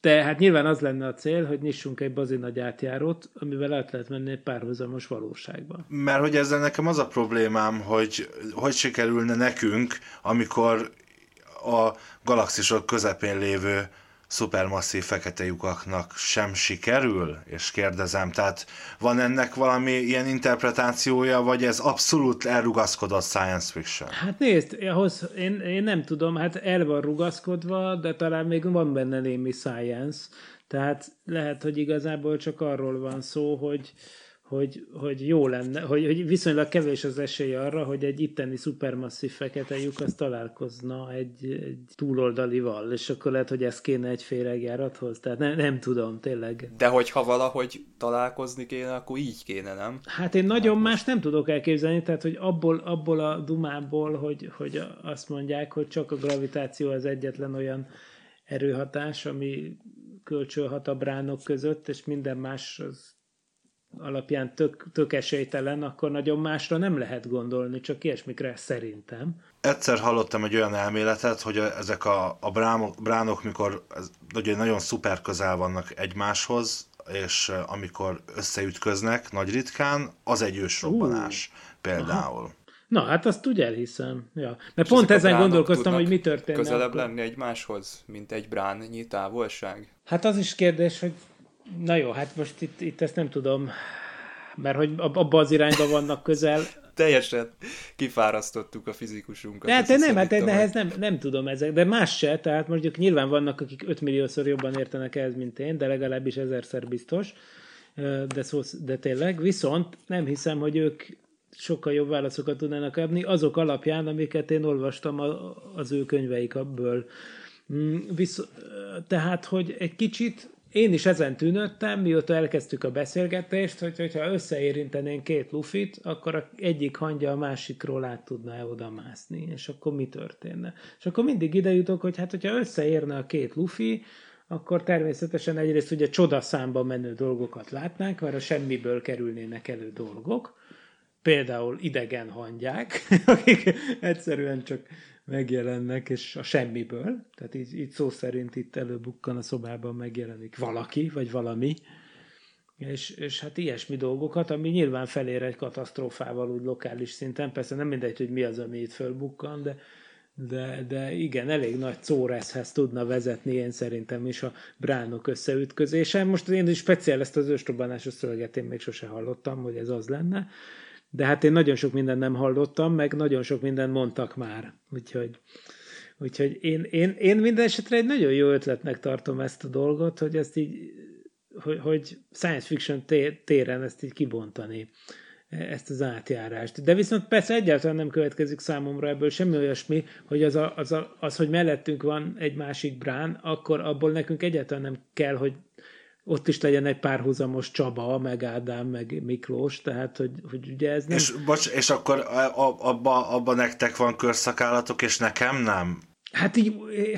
De hát nyilván az lenne a cél, hogy nyissunk egy bazi nagy átjárót, amivel át lehet menni egy párhuzamos valóságba. Mert hogy ezzel nekem az a problémám, hogy hogy sikerülne nekünk, amikor a galaxisok közepén lévő szupermasszív fekete lyukaknak sem sikerül? És kérdezem, tehát van ennek valami ilyen interpretációja, vagy ez abszolút elrugaszkodott science fiction? Hát nézd, ahhoz én, én nem tudom, hát el van rugaszkodva, de talán még van benne némi science, tehát lehet, hogy igazából csak arról van szó, hogy, hogy, hogy jó lenne, hogy, hogy viszonylag kevés az esély arra, hogy egy itteni szupermasszív fekete lyuk az találkozna egy, egy túloldalival, és akkor lehet, hogy ez kéne egy féregjárathoz, tehát nem, nem tudom, tényleg. De hogyha valahogy találkozni kéne, akkor így kéne, nem? Hát én nagyon hát más nem tudok elképzelni, tehát hogy abból, abból a dumából, hogy, hogy azt mondják, hogy csak a gravitáció az egyetlen olyan erőhatás, ami kölcsönhat a bránok között, és minden más az alapján tök, tök esélytelen, akkor nagyon másra nem lehet gondolni, csak ilyesmikre szerintem. Egyszer hallottam egy olyan elméletet, hogy ezek a, a bránok, bránok, mikor ez, ugye nagyon szuper közel vannak egymáshoz, és amikor összeütköznek nagy ritkán, az egy ősrobbanás uh, például. Aha. Na, hát azt úgy elhiszem. Ja. Mert és pont ezen gondolkoztam, hogy mi történne. Közelebb akkor. lenni egymáshoz, mint egy bránnyi távolság? Hát az is kérdés, hogy Na jó, hát most itt, itt ezt nem tudom, mert hogy abba az irányba vannak közel. Teljesen kifárasztottuk a fizikusunkat. Hát nem, hát ehhez nem, nem tudom ezek, de más se, tehát mondjuk nyilván vannak, akik 5 milliószor jobban értenek ehhez, mint én, de legalábbis ezerszer biztos, de, szó, de tényleg, viszont nem hiszem, hogy ők sokkal jobb válaszokat tudnának adni azok alapján, amiket én olvastam az ő könyveikből. Mm, visz, tehát, hogy egy kicsit én is ezen tűnöttem, mióta elkezdtük a beszélgetést, hogy hogyha összeérintenénk két lufit, akkor egyik hangja a másikról át tudna-e oda mászni, és akkor mi történne. És akkor mindig ide jutok, hogy hát hogyha összeérne a két lufi, akkor természetesen egyrészt ugye csodaszámba menő dolgokat látnánk, mert a semmiből kerülnének elő dolgok, például idegen hangyák, akik egyszerűen csak megjelennek, és a semmiből, tehát így, így szó szerint itt előbukkan a szobában megjelenik valaki, vagy valami, és, és hát ilyesmi dolgokat, ami nyilván felér egy katasztrófával úgy lokális szinten, persze nem mindegy, hogy mi az, ami itt fölbukkan, de, de, de igen, elég nagy córeszhez tudna vezetni én szerintem is a bránok összeütközése. Most én is speciál ezt az őstrobanásos szöveget én még sose hallottam, hogy ez az lenne, de hát én nagyon sok mindent nem hallottam, meg nagyon sok mindent mondtak már. Úgyhogy, úgyhogy én, én, én minden esetre egy nagyon jó ötletnek tartom ezt a dolgot, hogy ezt így, hogy, hogy science fiction téren ezt így kibontani ezt az átjárást. De viszont persze egyáltalán nem következik számomra ebből semmi olyasmi, hogy az, a, az, a, az, hogy mellettünk van egy másik brán, akkor abból nekünk egyáltalán nem kell, hogy ott is legyen egy párhuzamos Csaba, meg Ádám, meg Miklós, tehát hogy, hogy ugye ez nem... És, bocs, és akkor abba, abba nektek van körszakállatok, és nekem nem? Hát így,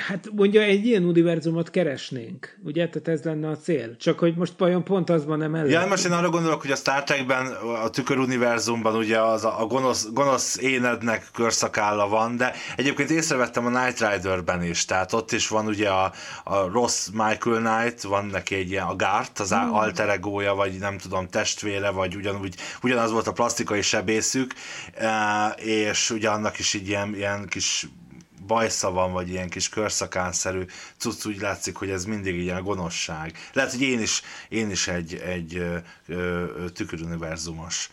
hát mondja, egy ilyen univerzumot keresnénk, ugye? Tehát ez lenne a cél. Csak hogy most vajon pont az van emellett. Ja, most én arra gondolok, hogy a Star Trekben, a tükör univerzumban ugye az a, a gonosz, gonosz énednek körszakálla van, de egyébként észrevettem a Night Riderben is, tehát ott is van ugye a, a rossz Michael Knight, van neki egy ilyen, a Gart, az hmm. alter egója, vagy nem tudom, testvére, vagy ugyanúgy, ugyanaz volt a plastikai sebészük, eh, és ugye annak is így ilyen, ilyen kis bajsza van, vagy ilyen kis körszakánszerű cucc, úgy látszik, hogy ez mindig ilyen a gonoszság. Lehet, hogy én is, én is egy, egy tüköruniverzumos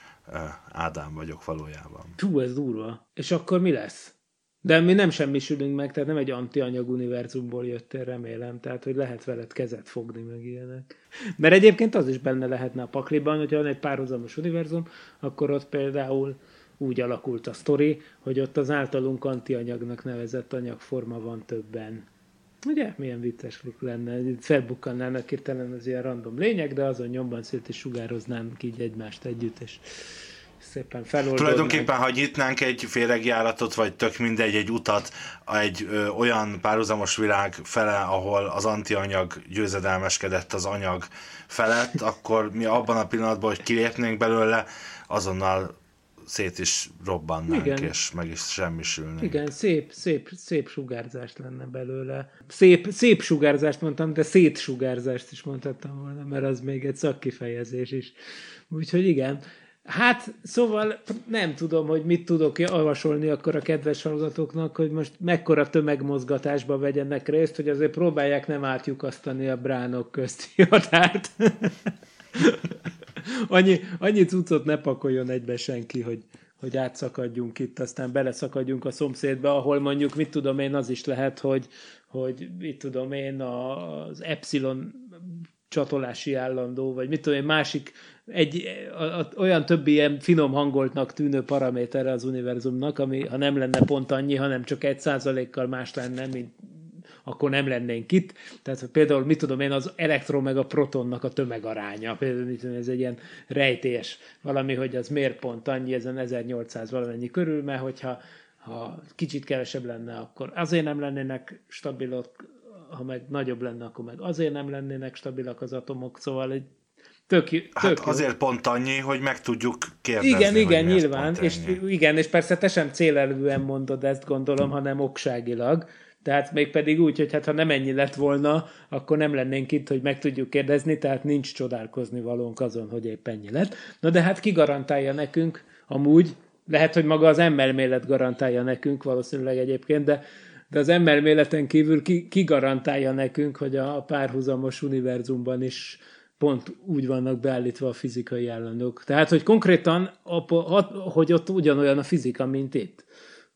Ádám vagyok valójában. Hú, ez durva. És akkor mi lesz? De mi nem semmisülünk meg, tehát nem egy antianyag univerzumból jöttél, remélem, tehát hogy lehet veled kezet fogni, meg ilyenek. Mert egyébként az is benne lehetne a pakliban, hogyha van egy párhuzamos univerzum, akkor ott például úgy alakult a sztori, hogy ott az általunk antianyagnak nevezett anyagforma van többen. Ugye? Milyen vicces lenne. Felbukkannának hirtelen az ilyen random lények, de azon nyomban szét is sugároznánk így egymást együtt, és szépen feloldódnánk. Tulajdonképpen, ha nyitnánk egy féregjáratot, vagy tök mindegy, egy utat egy ö, olyan párhuzamos világ fele, ahol az antianyag győzedelmeskedett az anyag felett, akkor mi abban a pillanatban, hogy kilépnénk belőle, azonnal szét is robbannánk, Igen. és meg is semmisülnénk. Igen, szép, szép, szép sugárzást lenne belőle. Szép, szép sugárzást mondtam, de szétsugárzást is mondhattam volna, mert az még egy szakkifejezés is. Úgyhogy igen. Hát, szóval nem tudom, hogy mit tudok javasolni akkor a kedves hallgatóknak, hogy most mekkora tömegmozgatásba vegyenek részt, hogy azért próbálják nem átjukasztani a bránok közti határt. annyi, annyi cuccot ne pakoljon egybe senki, hogy, hogy átszakadjunk itt, aztán beleszakadjunk a szomszédba, ahol mondjuk, mit tudom én, az is lehet, hogy, hogy mit tudom én, az Epsilon csatolási állandó, vagy mit tudom én, másik, egy, a, a, olyan többi ilyen finom hangoltnak tűnő paraméterre az univerzumnak, ami ha nem lenne pont annyi, hanem csak egy százalékkal más lenne, mint akkor nem lennénk itt. Tehát például, mit tudom én, az elektron meg a protonnak a tömegaránya. Például ez egy ilyen rejtés valami, hogy az miért pont annyi, ezen 1800 valamennyi körül, mert hogyha ha kicsit kevesebb lenne, akkor azért nem lennének stabilok, ha meg nagyobb lenne, akkor meg azért nem lennének stabilak az atomok, szóval egy tök, tök hát jó. azért pont annyi, hogy meg tudjuk kérdezni. Igen, igen, nyilván, és igen, és persze te sem célelően mondod ezt, gondolom, hanem okságilag, tehát még pedig úgy, hogy hát ha nem ennyi lett volna, akkor nem lennénk itt, hogy meg tudjuk kérdezni, tehát nincs csodálkozni valónk azon, hogy épp ennyi lett. Na de hát ki garantálja nekünk amúgy, lehet, hogy maga az emelmélet garantálja nekünk valószínűleg egyébként, de, de az emelméleten kívül ki, ki garantálja nekünk, hogy a párhuzamos univerzumban is pont úgy vannak beállítva a fizikai állandók. Tehát, hogy konkrétan, hogy ott ugyanolyan a fizika, mint itt.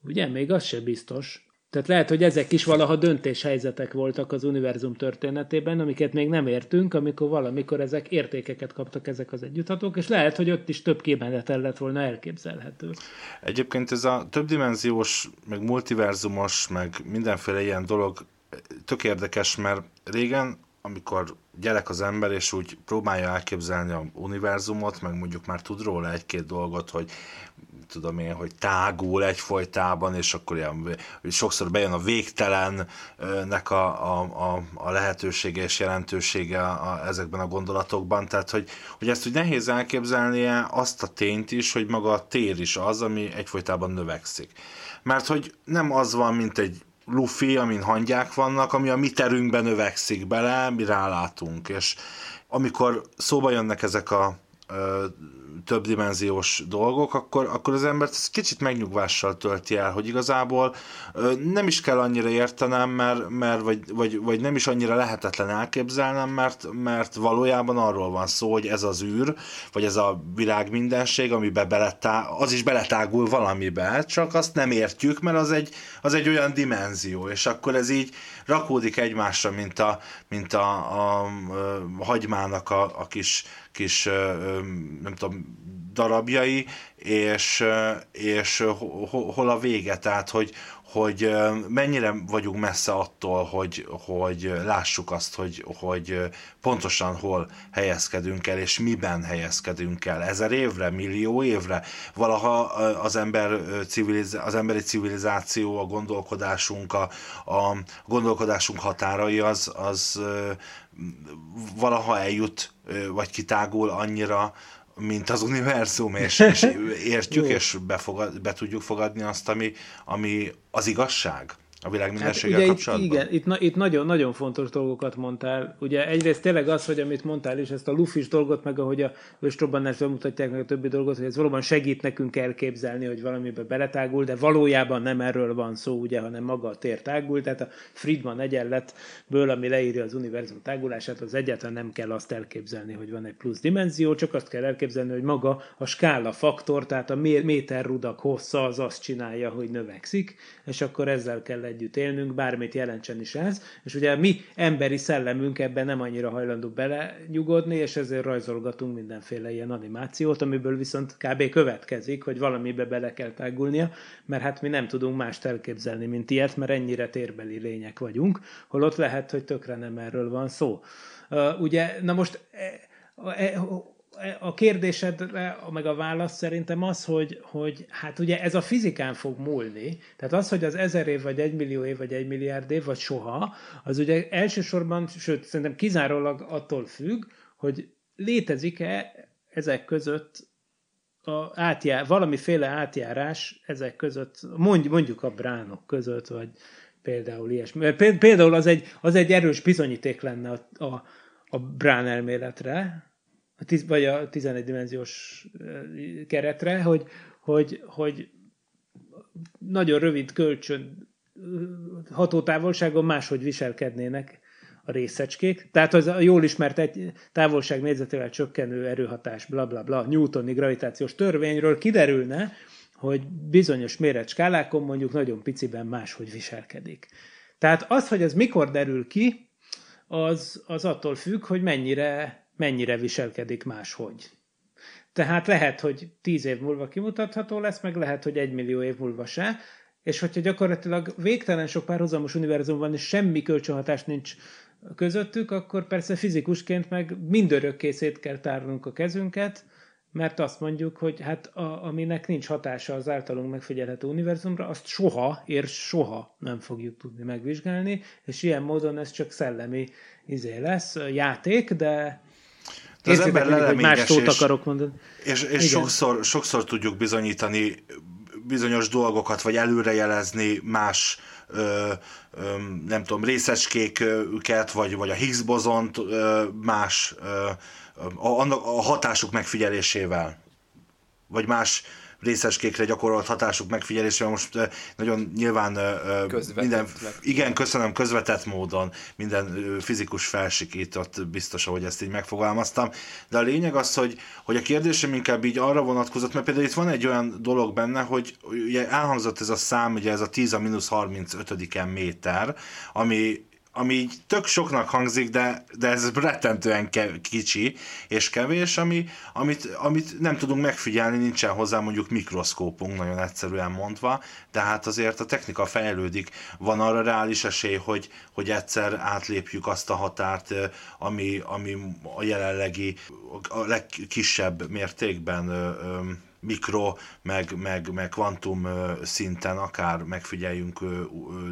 Ugye? Még az se biztos. Tehát lehet, hogy ezek is valaha döntéshelyzetek voltak az univerzum történetében, amiket még nem értünk, amikor valamikor ezek értékeket kaptak ezek az együtthatók, és lehet, hogy ott is több kimenetel lett volna elképzelhető. Egyébként ez a többdimenziós, meg multiverzumos, meg mindenféle ilyen dolog tök érdekes, mert régen, amikor gyerek az ember, és úgy próbálja elképzelni a univerzumot, meg mondjuk már tud róla egy-két dolgot, hogy tudom én, hogy tágul egyfolytában, és akkor ilyen, sokszor bejön a végtelennek a, a, a, a lehetősége és jelentősége a, a, ezekben a gondolatokban, tehát hogy, hogy ezt úgy nehéz elképzelnie azt a tényt is, hogy maga a tér is az, ami egyfolytában növekszik. Mert hogy nem az van, mint egy lufi, amin hangyák vannak, ami a mi terünkben növekszik bele, mi rálátunk, és amikor szóba jönnek ezek a többdimenziós dolgok, akkor, akkor az embert ez kicsit megnyugvással tölti el, hogy igazából nem is kell annyira értenem, mert, mert vagy, vagy, vagy nem is annyira lehetetlen elképzelnem, mert, mert valójában arról van szó, hogy ez az űr, vagy ez a világ mindenség, amiben beletá, az is beletágul valamibe, csak azt nem értjük, mert az egy, az egy olyan dimenzió, és akkor ez így rakódik egymásra, mint a, mint a, a, a hagymának a, a kis kis, nem tudom, darabjai, és, és hol a vége, tehát hogy, hogy mennyire vagyunk messze attól, hogy, hogy lássuk azt, hogy, hogy pontosan hol helyezkedünk el, és miben helyezkedünk el. Ezer évre, millió évre. Valaha az, ember civiliz, az emberi civilizáció, a gondolkodásunk, a, a gondolkodásunk határai az, az valaha eljut, vagy kitágul annyira, mint az univerzum, és, és értjük, és befogad, be tudjuk fogadni azt, ami, ami az igazság a világ mindenséggel hát kapcsolatban? Itt, igen, itt, na, itt nagyon, nagyon fontos dolgokat mondtál. Ugye egyrészt tényleg az, hogy amit mondtál is, ezt a lufis dolgot, meg ahogy a őstrobbanást bemutatják meg a többi dolgot, hogy ez valóban segít nekünk elképzelni, hogy valamibe beletágul, de valójában nem erről van szó, ugye, hanem maga a tér tágul, tehát a Friedman egyenletből, ami leírja az univerzum tágulását, az egyáltalán nem kell azt elképzelni, hogy van egy plusz dimenzió, csak azt kell elképzelni, hogy maga a skála faktor, tehát a méterrudak hossza az azt csinálja, hogy növekszik, és akkor ezzel kell együtt élnünk, bármit jelentsen is ez, és ugye mi emberi szellemünk ebben nem annyira hajlandó belenyugodni, és ezért rajzolgatunk mindenféle ilyen animációt, amiből viszont kb. következik, hogy valamibe bele kell tágulnia, mert hát mi nem tudunk mást elképzelni, mint ilyet, mert ennyire térbeli lények vagyunk, holott lehet, hogy tökre nem erről van szó. Uh, ugye, na most e, e, a kérdésed, meg a válasz szerintem az, hogy, hogy hát ugye ez a fizikán fog múlni, tehát az, hogy az ezer év, vagy egy millió év, vagy egy milliárd év, vagy soha, az ugye elsősorban, sőt, szerintem kizárólag attól függ, hogy létezik-e ezek között a átjár, valamiféle átjárás ezek között, mondj, mondjuk a bránok között, vagy például ilyesmi. Például az egy, az egy erős bizonyíték lenne a, a, a brán elméletre, a tiz, vagy a 11 dimenziós keretre, hogy, hogy, hogy nagyon rövid kölcsön hatótávolságon máshogy viselkednének a részecskék. Tehát az a jól ismert egy távolság négyzetével csökkenő erőhatás, bla bla bla, Newtoni gravitációs törvényről kiderülne, hogy bizonyos méretskálákon mondjuk nagyon piciben máshogy viselkedik. Tehát az, hogy ez mikor derül ki, az, az attól függ, hogy mennyire, mennyire viselkedik máshogy. Tehát lehet, hogy tíz év múlva kimutatható lesz, meg lehet, hogy egy millió év múlva se, és hogyha gyakorlatilag végtelen sok párhuzamos univerzum van, és semmi kölcsönhatás nincs közöttük, akkor persze fizikusként meg mindörökké szét kell tárnunk a kezünket, mert azt mondjuk, hogy hát a, aminek nincs hatása az általunk megfigyelhető univerzumra, azt soha, és soha nem fogjuk tudni megvizsgálni, és ilyen módon ez csak szellemi izé lesz, játék, de de az ember hogy más szót és, akarok mondani. És, és sokszor, sokszor tudjuk bizonyítani bizonyos dolgokat, vagy előrejelezni más ö, ö, nem tudom, részecskéket, vagy, vagy a Higgs bozont ö, más ö, a, a hatásuk megfigyelésével, vagy más részeskékre gyakorolt hatásuk megfigyelésével most nagyon nyilván minden, igen, köszönöm, közvetett módon minden fizikus felsikított, biztos, hogy ezt így megfogalmaztam, de a lényeg az, hogy, hogy a kérdésem inkább így arra vonatkozott, mert például itt van egy olyan dolog benne, hogy ugye elhangzott ez a szám, ugye ez a 10 a mínusz 35 méter, ami ami így tök soknak hangzik, de, de ez rettentően ke- kicsi és kevés, ami, amit, amit nem tudunk megfigyelni, nincsen hozzá mondjuk mikroszkópunk, nagyon egyszerűen mondva, de hát azért a technika fejlődik, van arra reális esély, hogy, hogy egyszer átlépjük azt a határt, ami, ami a jelenlegi, a legkisebb mértékben mikro, meg, meg, meg kvantum szinten akár megfigyeljünk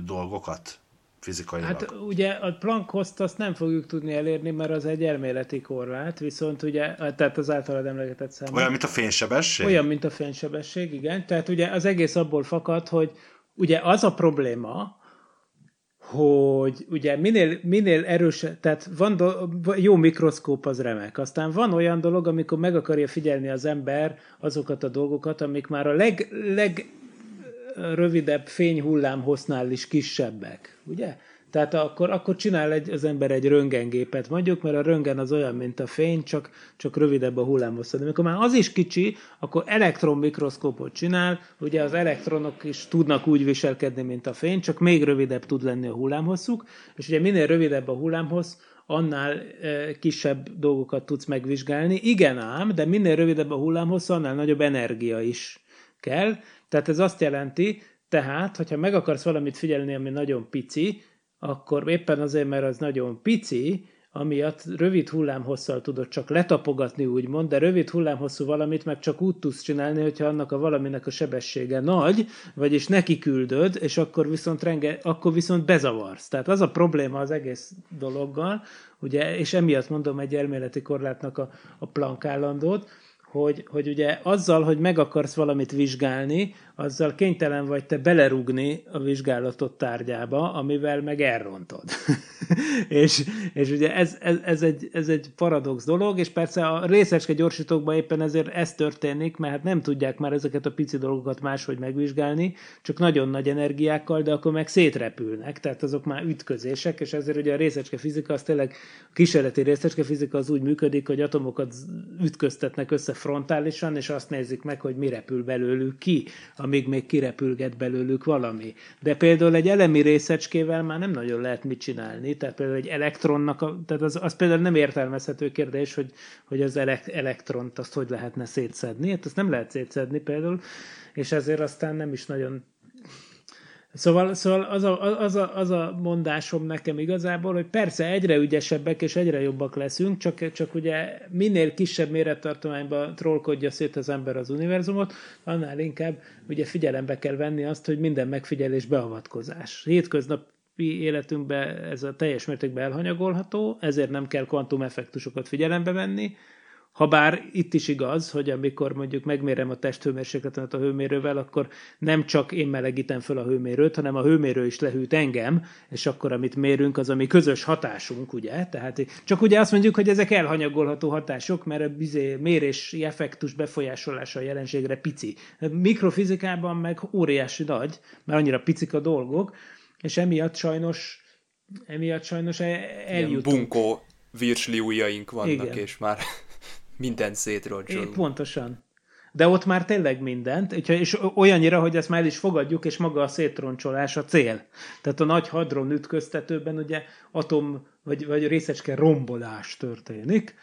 dolgokat? Fizikailag. Hát ugye a Planck-hozt azt nem fogjuk tudni elérni, mert az egy elméleti korlát, viszont ugye, tehát az általad emlegetett szám. Olyan, mint a fénysebesség? Olyan, mint a fénysebesség, igen. Tehát ugye az egész abból fakad, hogy ugye az a probléma, hogy ugye minél, minél erősebb, tehát van do, jó mikroszkóp az remek, aztán van olyan dolog, amikor meg akarja figyelni az ember azokat a dolgokat, amik már a leg, leg rövidebb fényhullámhosznál is kisebbek, ugye? Tehát akkor, akkor csinál egy, az ember egy röntgengépet, mondjuk, mert a röntgen az olyan, mint a fény, csak, csak rövidebb a hullámhossza. De amikor már az is kicsi, akkor elektronmikroszkópot csinál, ugye az elektronok is tudnak úgy viselkedni, mint a fény, csak még rövidebb tud lenni a hullámhosszuk, és ugye minél rövidebb a hullámhossz, annál e, kisebb dolgokat tudsz megvizsgálni. Igen ám, de minél rövidebb a hullámhossz, annál nagyobb energia is kell, tehát ez azt jelenti, tehát, hogyha meg akarsz valamit figyelni, ami nagyon pici, akkor éppen azért, mert az nagyon pici, amiatt rövid hullámhosszal tudod csak letapogatni, úgymond, de rövid hullámhosszú valamit meg csak úgy tudsz csinálni, hogyha annak a valaminek a sebessége nagy, vagyis neki küldöd, és akkor viszont, renge, akkor viszont bezavarsz. Tehát az a probléma az egész dologgal, ugye, és emiatt mondom egy elméleti korlátnak a, a Planck állandót, hogy, hogy ugye azzal, hogy meg akarsz valamit vizsgálni, azzal kénytelen vagy te belerugni a vizsgálatot tárgyába, amivel meg elrontod. és, és ugye ez, ez, ez, egy, ez egy paradox dolog, és persze a részecske gyorsítókban éppen ezért ez történik, mert nem tudják már ezeket a pici dolgokat máshogy megvizsgálni, csak nagyon nagy energiákkal, de akkor meg szétrepülnek, tehát azok már ütközések, és ezért ugye a részecske fizika az tényleg, a kísérleti részecske fizika az úgy működik, hogy atomokat ütköztetnek össze frontálisan, és azt nézik meg, hogy mi repül belőlük ki, amíg még kirepülget belőlük valami. De például egy elemi részecskével már nem nagyon lehet mit csinálni, tehát például egy elektronnak, a, tehát az, az például nem értelmezhető kérdés, hogy, hogy az elektront azt hogy lehetne szétszedni, hát azt nem lehet szétszedni például, és ezért aztán nem is nagyon Szóval, szóval az, a, az, a, az a mondásom nekem igazából, hogy persze egyre ügyesebbek és egyre jobbak leszünk, csak, csak ugye minél kisebb mérettartományban trollkodja szét az ember az univerzumot, annál inkább ugye figyelembe kell venni azt, hogy minden megfigyelés beavatkozás. Életünkben ez a teljes mértékben elhanyagolható, ezért nem kell kvantumeffektusokat figyelembe venni, Habár itt is igaz, hogy amikor mondjuk megmérem a testhőmérsékletemet a hőmérővel, akkor nem csak én melegítem föl a hőmérőt, hanem a hőmérő is lehűt engem, és akkor amit mérünk, az ami közös hatásunk, ugye? Tehát csak ugye azt mondjuk, hogy ezek elhanyagolható hatások, mert a bizé mérési effektus befolyásolása a jelenségre pici. Mikrofizikában meg óriási nagy, mert annyira picik a dolgok, és emiatt sajnos emiatt sajnos eljutunk. Ilyen bunkó virsli ujjaink vannak, Igen. és már mindent szétroncsolunk. Pontosan. De ott már tényleg mindent, és olyannyira, hogy ezt már is fogadjuk, és maga a szétroncsolás a cél. Tehát a nagy hadron ütköztetőben ugye atom vagy, vagy részecske rombolás történik.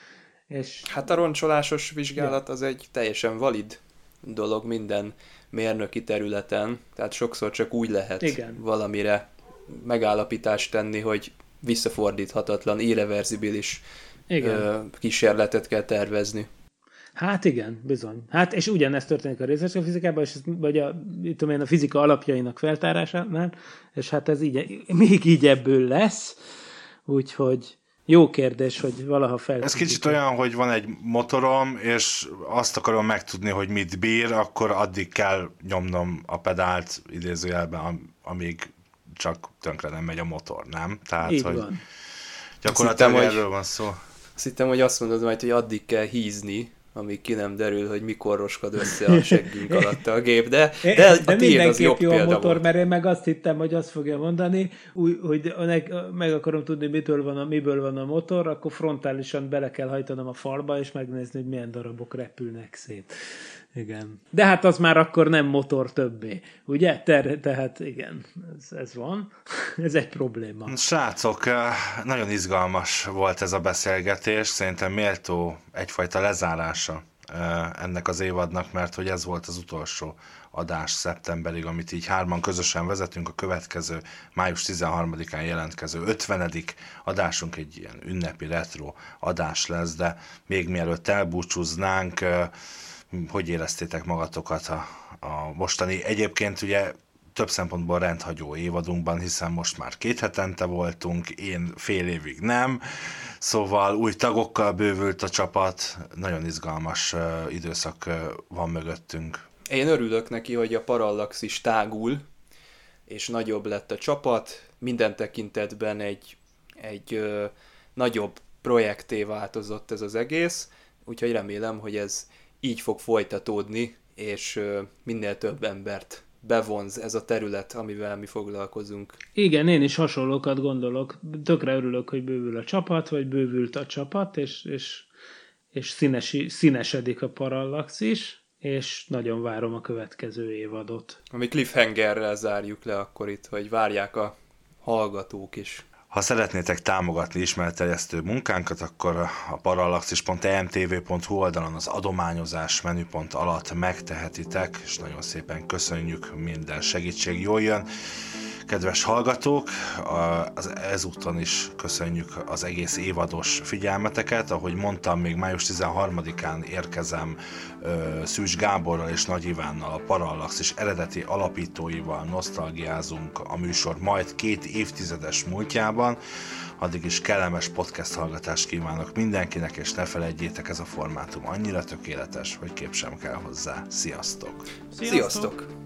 És... Hát a roncsolásos vizsgálat ja. az egy teljesen valid dolog minden mérnöki területen, tehát sokszor csak úgy lehet Igen. valamire megállapítást tenni, hogy visszafordíthatatlan, irreverzibilis igen. kísérletet kell tervezni. Hát igen, bizony. Hát és ugyanezt történik a részecske fizikában, és vagy a, tudom én, a fizika alapjainak feltárásánál, és hát ez így, még így ebből lesz, úgyhogy jó kérdés, hogy valaha fel. Ez kicsit olyan, hogy van egy motorom, és azt akarom megtudni, hogy mit bír, akkor addig kell nyomnom a pedált idézőjelben, amíg csak tönkre nem megy a motor, nem? Tehát, Így hogy van. gyakorlatilag hittem, erről van szó. Azt hittem, hogy azt mondod majd, hogy addig kell hízni, amíg ki nem derül, hogy mikor roskad össze a seggünk alatt a gép, de, de, a de tiéd az jobb jó a motor, volt. mert én meg azt hittem, hogy azt fogja mondani, úgy, hogy meg akarom tudni, mitől van a, miből van a motor, akkor frontálisan bele kell hajtanom a falba, és megnézni, hogy milyen darabok repülnek szét. Igen. De hát az már akkor nem motor többé, ugye? Ter- tehát igen, ez, ez van. ez egy probléma. Srácok, eh, nagyon izgalmas volt ez a beszélgetés, szerintem méltó egyfajta lezárása eh, ennek az évadnak, mert hogy ez volt az utolsó adás szeptemberig, amit így hárman közösen vezetünk, a következő május 13-án jelentkező 50. adásunk egy ilyen ünnepi retro adás lesz, de még mielőtt elbúcsúznánk, eh, hogy éreztétek magatokat a, a mostani, egyébként ugye több szempontból rendhagyó évadunkban, hiszen most már két hetente voltunk, én fél évig nem, szóval új tagokkal bővült a csapat, nagyon izgalmas időszak van mögöttünk. Én örülök neki, hogy a Parallax is tágul, és nagyobb lett a csapat, minden tekintetben egy, egy uh, nagyobb projekté változott ez az egész, úgyhogy remélem, hogy ez így fog folytatódni, és minél több embert bevonz ez a terület, amivel mi foglalkozunk. Igen, én is hasonlókat gondolok. Tökre örülök, hogy bővül a csapat, vagy bővült a csapat, és, és, és színesi, színesedik a parallax is, és nagyon várom a következő évadot. Ami cliffhangerrel zárjuk le akkor itt, hogy várják a hallgatók is. Ha szeretnétek támogatni ismerterjesztő munkánkat, akkor a parallaxis.emtv.hu oldalon az adományozás menüpont alatt megtehetitek, és nagyon szépen köszönjük, minden segítség jól jön. Kedves hallgatók, az ezúton is köszönjük az egész évados figyelmeteket. Ahogy mondtam, még május 13-án érkezem Szűcs Gáborral és Nagy Ivánnal, a Parallax és eredeti alapítóival nosztalgiázunk a műsor majd két évtizedes múltjában. Addig is kellemes podcast hallgatást kívánok mindenkinek, és ne felejtjétek, ez a formátum annyira tökéletes, hogy kép sem kell hozzá. Sziasztok! Sziasztok! Sziasztok.